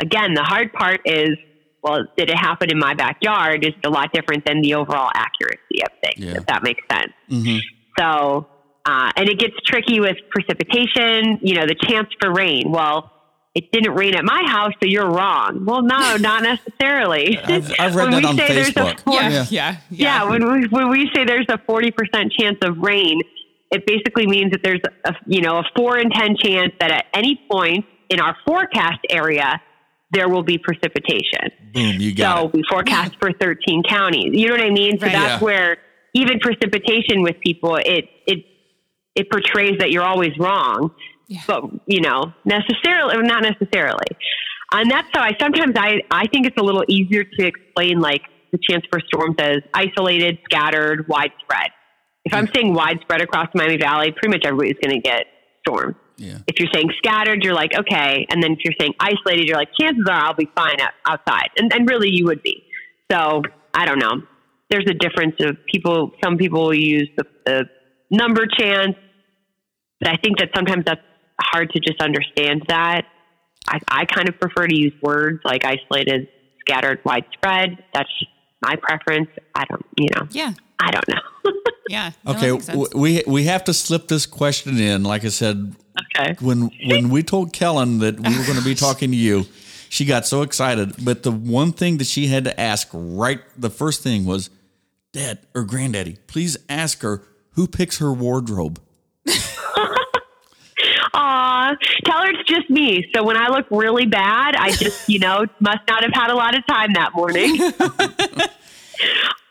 S3: Again, the hard part is well, did it happen in my backyard? Is a lot different than the overall accuracy of things, yeah. if that makes sense. Mm-hmm. So, uh, and it gets tricky with precipitation, you know, the chance for rain. Well, it didn't rain at my house, so you're wrong. Well, no, not necessarily.
S2: I've, I've read that on Facebook.
S1: Four, yeah, yeah, yeah,
S3: yeah. when we, when we say there's a 40% chance of rain, it basically means that there's a, you know, a four in 10 chance that at any point in our forecast area, there will be precipitation.
S2: Boom, you got
S3: so
S2: it.
S3: we forecast for 13 counties. You know what I mean? So right. that's yeah. where even precipitation with people, it it it portrays that you're always wrong. Yeah. But you know, necessarily or not necessarily. And that's how I sometimes I, I think it's a little easier to explain like the chance for storms as isolated, scattered, widespread. If I'm mm. saying widespread across the Miami Valley, pretty much everybody's going to get storms. Yeah. If you're saying scattered, you're like, okay. And then if you're saying isolated, you're like, chances are I'll be fine outside. And, and really you would be. So I don't know. There's a difference of people, some people use the, the number chance, but I think that sometimes that's hard to just understand that. I, I kind of prefer to use words like isolated, scattered, widespread. That's my preference. I don't, you know.
S1: Yeah.
S3: I don't know.
S1: yeah.
S2: Okay. We we have to slip this question in. Like I said,
S3: Okay.
S2: When when we told Kellen that we were going to be talking to you, she got so excited. But the one thing that she had to ask right, the first thing was, Dad or Granddaddy, please ask her who picks her wardrobe.
S3: Aw, tell her it's just me. So when I look really bad, I just, you know, must not have had a lot of time that morning.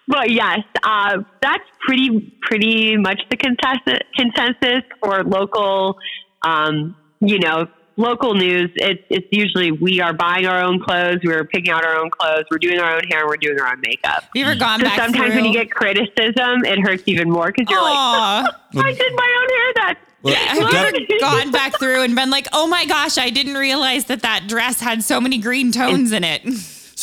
S3: but yes, uh, that's pretty pretty much the consensus consensus for local um, you know, local news, it's, it's usually we are buying our own clothes, we're picking out our own clothes, we're doing our own hair, and we're doing our own makeup. Have
S1: you ever gone so back
S3: sometimes
S1: through?
S3: when you get criticism, it hurts even more because you're Aww. like, I did my own hair that.
S1: Well, have you ever gone back through and been like, "Oh my gosh, I didn't realize that that dress had so many green tones in it"?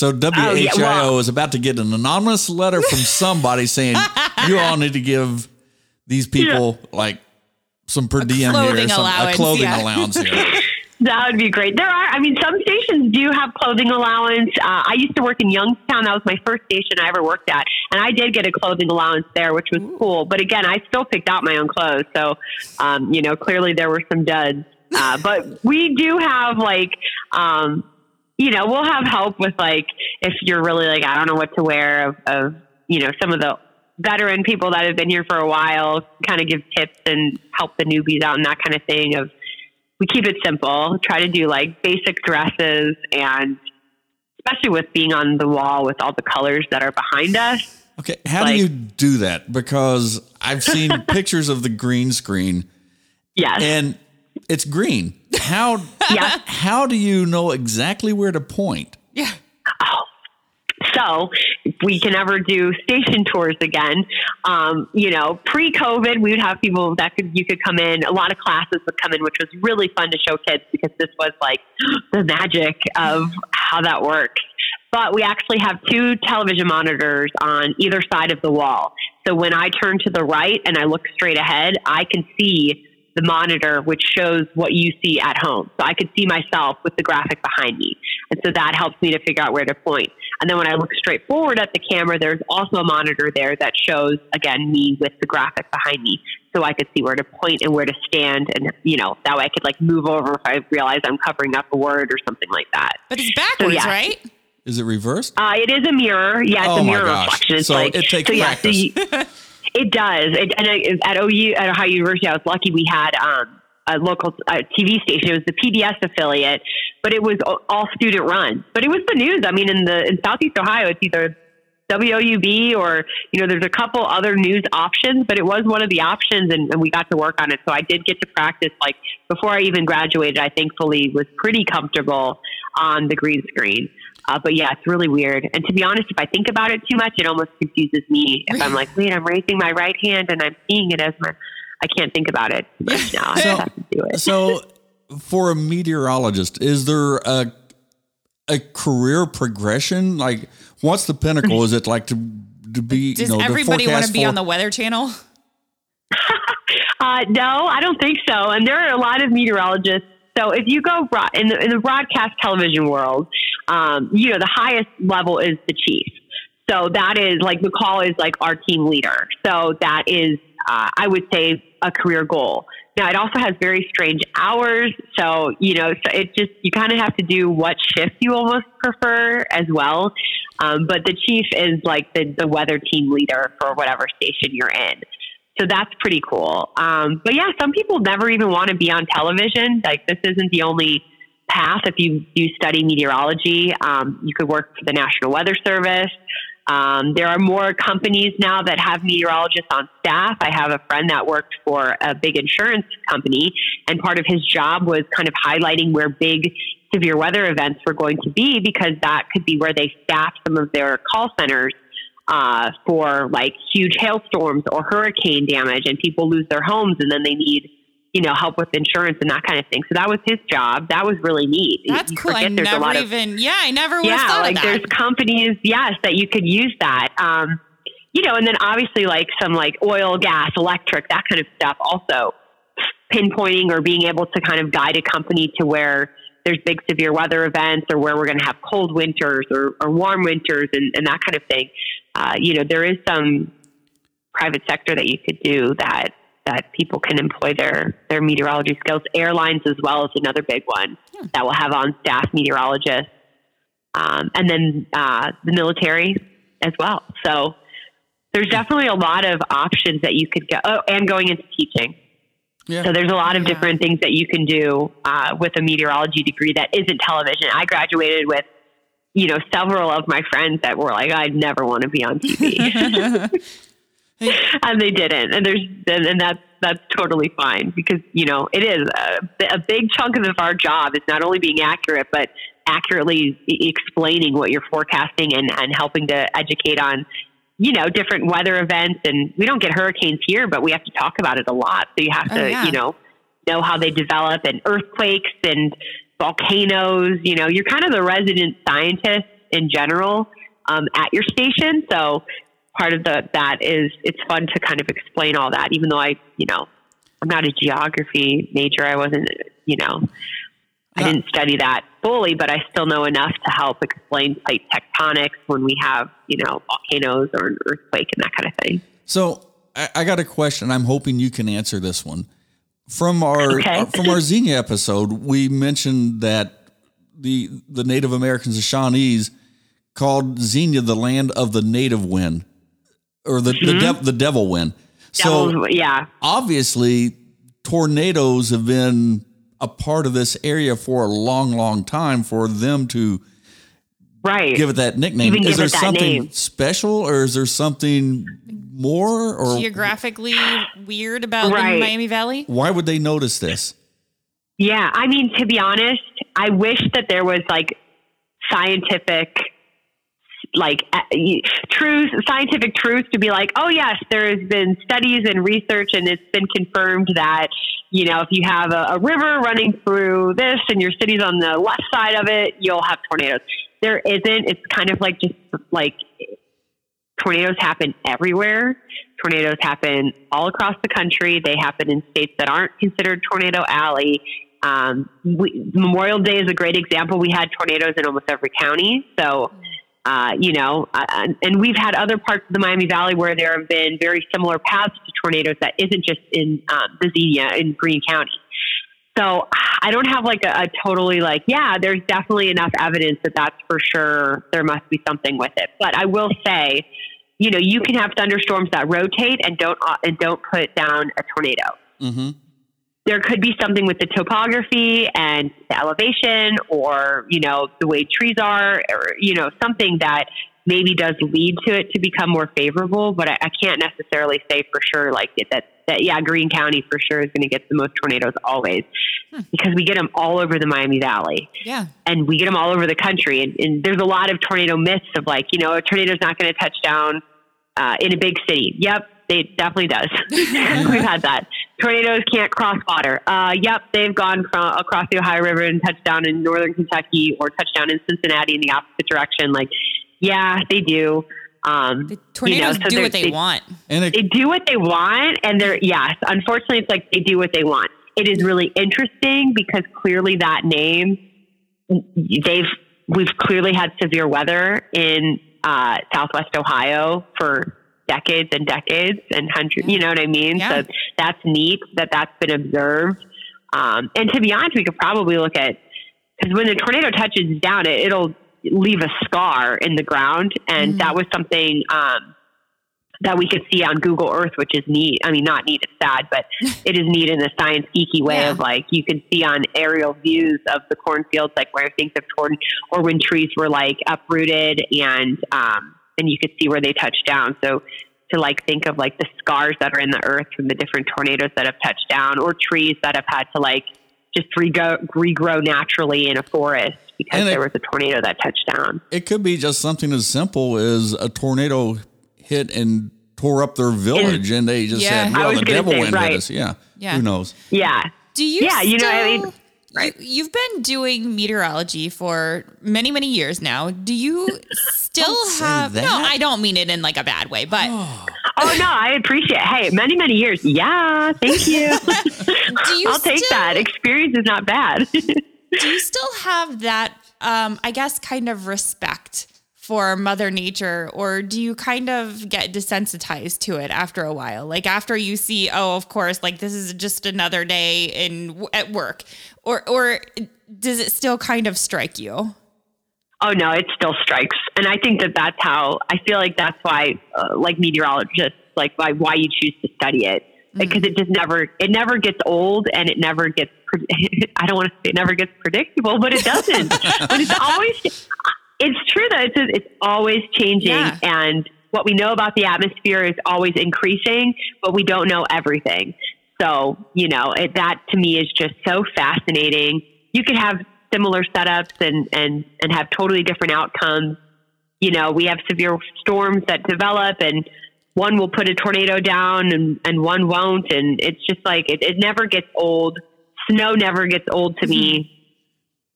S2: So WHIO oh, yeah, well, is about to get an anonymous letter from somebody saying you all need to give these people yeah. like some per diem here, some, allowance, a clothing yeah. allowance here.
S3: That would be great. There are, I mean, some stations do have clothing allowance. Uh, I used to work in Youngstown. That was my first station I ever worked at. And I did get a clothing allowance there, which was Ooh. cool. But again, I still picked out my own clothes. So, um, you know, clearly there were some duds. Uh, but we do have like, um, you know, we'll have help with like, if you're really like, I don't know what to wear of, of you know, some of the veteran people that have been here for a while kind of give tips and help the newbies out and that kind of thing of we keep it simple try to do like basic dresses and especially with being on the wall with all the colors that are behind us.
S2: Okay how like, do you do that? Because i've seen pictures of the green screen
S3: yes.
S2: and it's green how yeah. how do you know exactly where to point
S1: yeah
S3: oh so if we can ever do station tours again, um, you know, pre-COVID, we would have people that could you could come in. A lot of classes would come in, which was really fun to show kids because this was like the magic of how that works. But we actually have two television monitors on either side of the wall. So when I turn to the right and I look straight ahead, I can see the the monitor, which shows what you see at home. So I could see myself with the graphic behind me. And so that helps me to figure out where to point. And then when I look straight forward at the camera, there's also a monitor there that shows, again, me with the graphic behind me. So I could see where to point and where to stand. And, you know, that way I could like move over if I realize I'm covering up a word or something like that.
S1: But it's backwards,
S3: yeah.
S1: right?
S2: Is it reversed?
S3: Uh, it is a mirror. Yeah, it's
S2: Oh
S3: a mirror reflection. It's
S2: So
S3: like,
S2: it takes
S3: so yeah,
S2: practice.
S3: So you, it does. It, and it, at OU, at Ohio University, I was lucky we had um, a local uh, TV station. It was the PBS affiliate, but it was all- student run. But it was the news. I mean, in the in Southeast Ohio, it's either WOUB or you know, there's a couple other news options, but it was one of the options, and, and we got to work on it. So I did get to practice. Like before I even graduated, I thankfully was pretty comfortable on the green screen. Uh, but yeah, it's really weird. And to be honest, if I think about it too much, it almost confuses me. If I'm like, wait, I'm raising my right hand and I'm seeing it as my, I can't think about it too much now. I
S2: So-
S3: just have to do it.
S2: So, for a meteorologist, is there a a career progression? Like, what's the pinnacle? Is it like to to be?
S1: Does
S2: you know,
S1: everybody want to be
S2: for,
S1: on the Weather Channel?
S3: Uh, no, I don't think so. And there are a lot of meteorologists. So if you go in, the, in the broadcast television world, um, you know, the highest level is the chief. So that is like McCall is like our team leader. So that is, uh, I would say, a career goal. Now it also has very strange hours. So you know, so it just you kind of have to do what shift you almost prefer as well. Um, but the chief is like the the weather team leader for whatever station you're in. So that's pretty cool. Um, but yeah, some people never even want to be on television. Like this isn't the only path. If you do study meteorology, um, you could work for the National Weather Service. Um, there are more companies now that have meteorologists on staff. I have a friend that worked for a big insurance company, and part of his job was kind of highlighting where big severe weather events were going to be because that could be where they staff some of their call centers uh, for like huge hailstorms or hurricane damage, and people lose their homes, and then they need you know help with insurance and that kind of thing. So that was his job. That was really neat.
S1: That's
S3: You
S1: cool. I never
S3: lot of-
S1: even, yeah, I never
S3: yeah, like there's companies, yes, that you could use that. Um, you know, and then obviously like some like oil, gas, electric, that kind of stuff. Also, pinpointing or being able to kind of guide a company to where there's big severe weather events or where we're going to have cold winters or, or warm winters and, and that kind of thing. Uh, you know, there is some private sector that you could do that that people can employ their their meteorology skills. Airlines as well is another big one that will have on staff meteorologists, um, and then uh, the military as well. So there's definitely a lot of options that you could go. Oh, and going into teaching.
S2: Yeah.
S3: So there's a lot of
S1: Yeah.
S3: different things that you can do uh, with a meteorology degree that isn't television. I graduated with, you know, several of my friends that were like, I'd never want to be on TV, and they didn't. And there's and, and that's that's totally fine because you know it is a, a big chunk of our job is not only being accurate but accurately explaining what you're forecasting and and helping to educate on you know different weather events and we don't get hurricanes here but we have to talk about it a lot so you have
S1: Oh,
S3: to
S1: yeah.
S3: you know know how they develop and earthquakes and volcanoes you know you're kind of the resident scientist in general um, at your station so part of the that is it's fun to kind of explain all that even though i you know i'm not a geography major i wasn't you know i didn't study that fully but i still know enough to help explain plate tectonics when we have you know volcanoes or an earthquake and that kind of thing
S2: So I, I got a question. I'm hoping you can answer this one. From our,
S3: Okay.
S2: Uh, from our Xenia episode, we mentioned that the the Native Americans, the Shawnees, called Xenia the land of the native wind, or the the, mm-hmm. dev, the devil wind. So
S3: Devil's- yeah
S2: obviously, tornadoes have been a part of this area for a long, long time. For them to
S3: right
S2: give it that nickname,
S3: Even
S2: is there something
S3: name.
S2: special, or is there something more, or
S1: Geographically weird about
S3: Right.
S1: the Miami Valley?
S2: why would they notice this?
S3: Yeah, I mean, to be honest, I wish that there was like scientific, like uh, truth, scientific truth to be like, oh yes, there has been studies and research, and it's been confirmed that you know if you have a, a river running through this and your city's on the left side of it, you'll have tornadoes. There isn't. It's kind of like just like tornadoes happen everywhere. Tornadoes happen all across the country. They happen in states that aren't considered Tornado Alley. Um, we, Memorial Day is a great example. We had tornadoes in almost every county. So, uh, you know, uh, and we've had other parts of the Miami Valley where there have been very similar paths to tornadoes that isn't just in um, the Xenia in Greene County. So I don't have like a, a totally like, yeah, there's definitely enough evidence that that's for sure. There must be something with it. But I will say, you know, you can have thunderstorms that rotate and don't uh, and don't put down a tornado.
S2: Mm-hmm.
S3: There could be something with the topography and the elevation, or you know, the way trees are, or you know, something that maybe does lead to it to become more favorable. But I, I can't necessarily say for sure like that. That yeah, Greene County for sure is going to get the most tornadoes always
S1: Hmm.
S3: because we get them all over the Miami Valley
S1: Yeah.
S3: and we get them all over the country. And, and there's a lot of tornado myths of like, you know, a tornado's not going to touch down uh, in a big city. Yep, it definitely does. We've had that. Tornadoes can't cross water. Uh, yep, they've gone from across the Ohio River and touched down in northern Kentucky or touched down in Cincinnati in the opposite direction. Like, yeah, they do. Um,
S1: The tornadoes
S3: you know, so
S1: do what they, want.
S2: And it,
S3: they do what they want and they're yes unfortunately it's like they do what they want it is really interesting because clearly that name they've we've clearly had severe weather in uh, southwest ohio for decades and decades and hundreds you know what i mean
S1: Yeah.
S3: so that's neat that that's been observed um, and to be honest we could probably look at because when the tornado touches down it it'll leave a scar in the ground and that was something um, that we could see on Google Earth, which is neat. I mean, not neat, it's sad, but it is neat in a science geeky way
S1: Yeah.
S3: of like you can see on aerial views of the cornfields, like where things have torn or when trees were like uprooted and, um, and you could see where they touched down. So to like think of like the scars that are in the earth from the different tornadoes that have touched down or trees that have had to like just regrow, regrow naturally in a forest because
S2: it-
S3: there was a tornado that touched down.
S2: it could be just something as simple as a tornado hit and tore up their village, and they just
S1: Yeah.
S2: said, "Well, the devil
S3: say,
S2: went
S3: right.
S2: hit us." Yeah.
S1: Yeah.
S2: Who knows?
S3: Yeah.
S1: Do you?
S3: Yeah, you know, I mean,
S1: still-
S3: right.
S1: You, you've been doing meteorology for many, many years now. Do you still have? No. I don't mean it in like a bad way, but
S3: Oh no, I appreciate. Hey, many many years. Yeah, thank you.
S1: do you?
S3: I'll take
S1: still,
S3: that. Experience is not bad.
S1: Do you still have that? Um, I guess kind of respect for Mother Nature, or do you kind of get desensitized to it after a while? Like after you see, oh, of course, like this is just another day in at work, or or does it still kind of strike you?
S3: oh no, it still strikes, and I think that that's how I feel like that's why, uh, like meteorologists, like why why you choose to study it because it just never it never gets old and it never gets. pre- I don't want to say it never gets predictable, but it doesn't. but it's always. It's true that it's it's always changing,
S1: Yeah.
S3: and what we know about the atmosphere is always increasing, but we don't know everything. So, you know, it, that to me is just so fascinating. You could have similar setups and, and, and have totally different outcomes. You know, we have severe storms that develop and one will put a tornado down and, and one won't. And it's just like, it, it never gets old. Snow never gets old to me. Mm-hmm.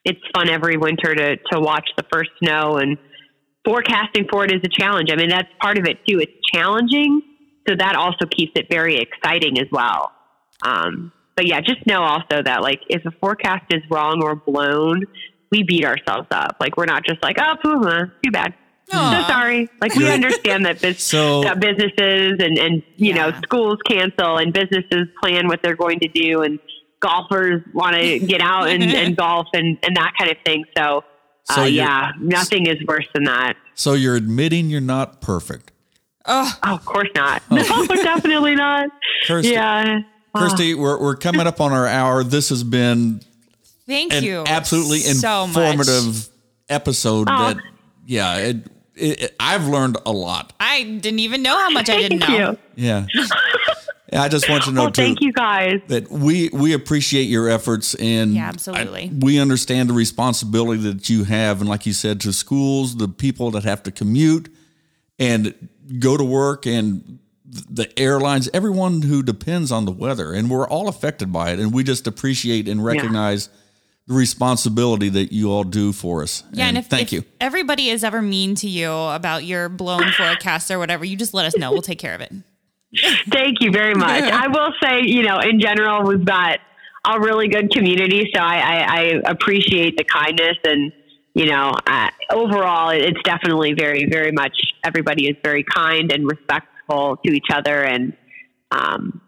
S3: It's fun every winter to, to watch the first snow and forecasting for it is a challenge. I mean, that's part of it too. It's challenging. So that also keeps it very exciting as well. Um, but yeah, just know also that like if a forecast is wrong or blown, we beat ourselves up. Like we're not just like, oh, poo, uh, too bad.
S1: Aw.
S3: So sorry. Like we understand that this
S2: So-
S3: that businesses and and you know schools cancel and businesses plan what they're going to do and golfers want to get out and, and golf and and that kind of thing. So,
S2: So
S3: uh, yeah, nothing is worse than that.
S2: So you're admitting you're not perfect.
S1: Oh,
S3: Oh, of course not. No, definitely not.
S2: Kirstie,
S3: Yeah.
S2: Kirstie, ah. we're, we're coming up on our hour. This has been
S1: thank
S2: an
S1: you.
S2: absolutely
S1: so much.
S2: informative episode.
S3: Oh.
S2: That yeah, it, it, it- I've learned a lot.
S1: I didn't even know how much I didn't
S3: Thank
S1: know.
S3: you.
S2: Yeah, Yeah, I just want you to know
S3: Well,
S2: too
S3: thank you guys.
S2: that we we appreciate your efforts and
S1: Yeah, absolutely.
S2: I- we understand the responsibility that you have, and like you said, to schools, the people that have to commute and go to work, and the airlines, everyone who depends on the weather, and we're all affected by it, and we just appreciate and recognize the responsibility that you all do for us.
S1: Yeah, and if,
S2: thank
S1: if
S2: you.
S1: everybody is ever mean to you about your blown forecast or whatever, you just let us know. We'll take care of it.
S3: Thank you very much. I will say, you know, in general, we've got a really good community, so I, I, I appreciate the kindness and you know, uh, overall, it's definitely very, very much everybody is very kind and respectful to each other. And um,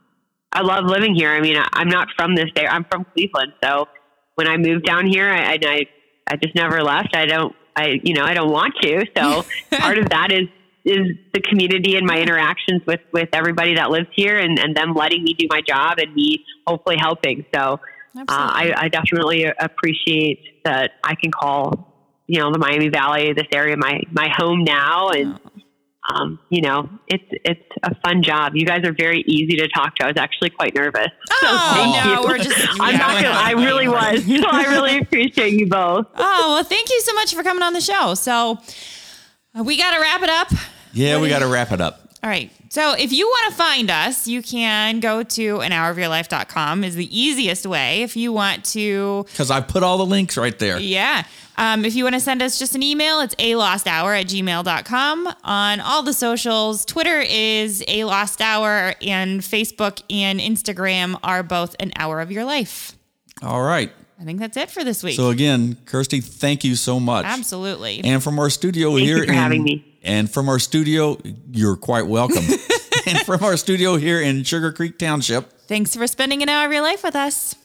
S3: I love living here. I mean, I, am not from this area. I'm from Cleveland, so when I moved down here, I, I, I just never left. I don't, I, you know, I don't want to. So part of that is is the community and my interactions with with everybody that lives here, and and them letting me do my job and me hopefully helping. So. Uh, I, I definitely appreciate that I can call you know the Miami Valley, this area, my my home now, and um, you know it's it's a fun job. You guys are very easy to talk to. I was actually quite nervous.
S1: Oh so no, we're just
S3: I'm yeah, not gonna. I really was. So I really appreciate you both.
S1: Oh well, thank you so much for coming on the show. So uh, we got to wrap it up.
S2: Yeah, we got to wrap it up.
S1: All right. So if you want to find us, you can go to an hour of your life.com is the easiest way. If you want to
S2: Because I put all the links right there.
S1: Yeah. Um, if you want to send us just an email, it's a lost hour at gmail.com. On all the socials, Twitter is a lost hour, and Facebook and Instagram are both an hour of your life.
S2: All right.
S1: I think that's it for this week.
S2: So again, Kirstie, thank you so much.
S1: Absolutely.
S2: And from our studio
S3: thank
S2: here
S3: for
S2: in,
S3: having me.
S2: And from our studio, you're quite welcome. and from our studio here in Sugar Creek Township.
S1: Thanks for spending an hour of your life with us.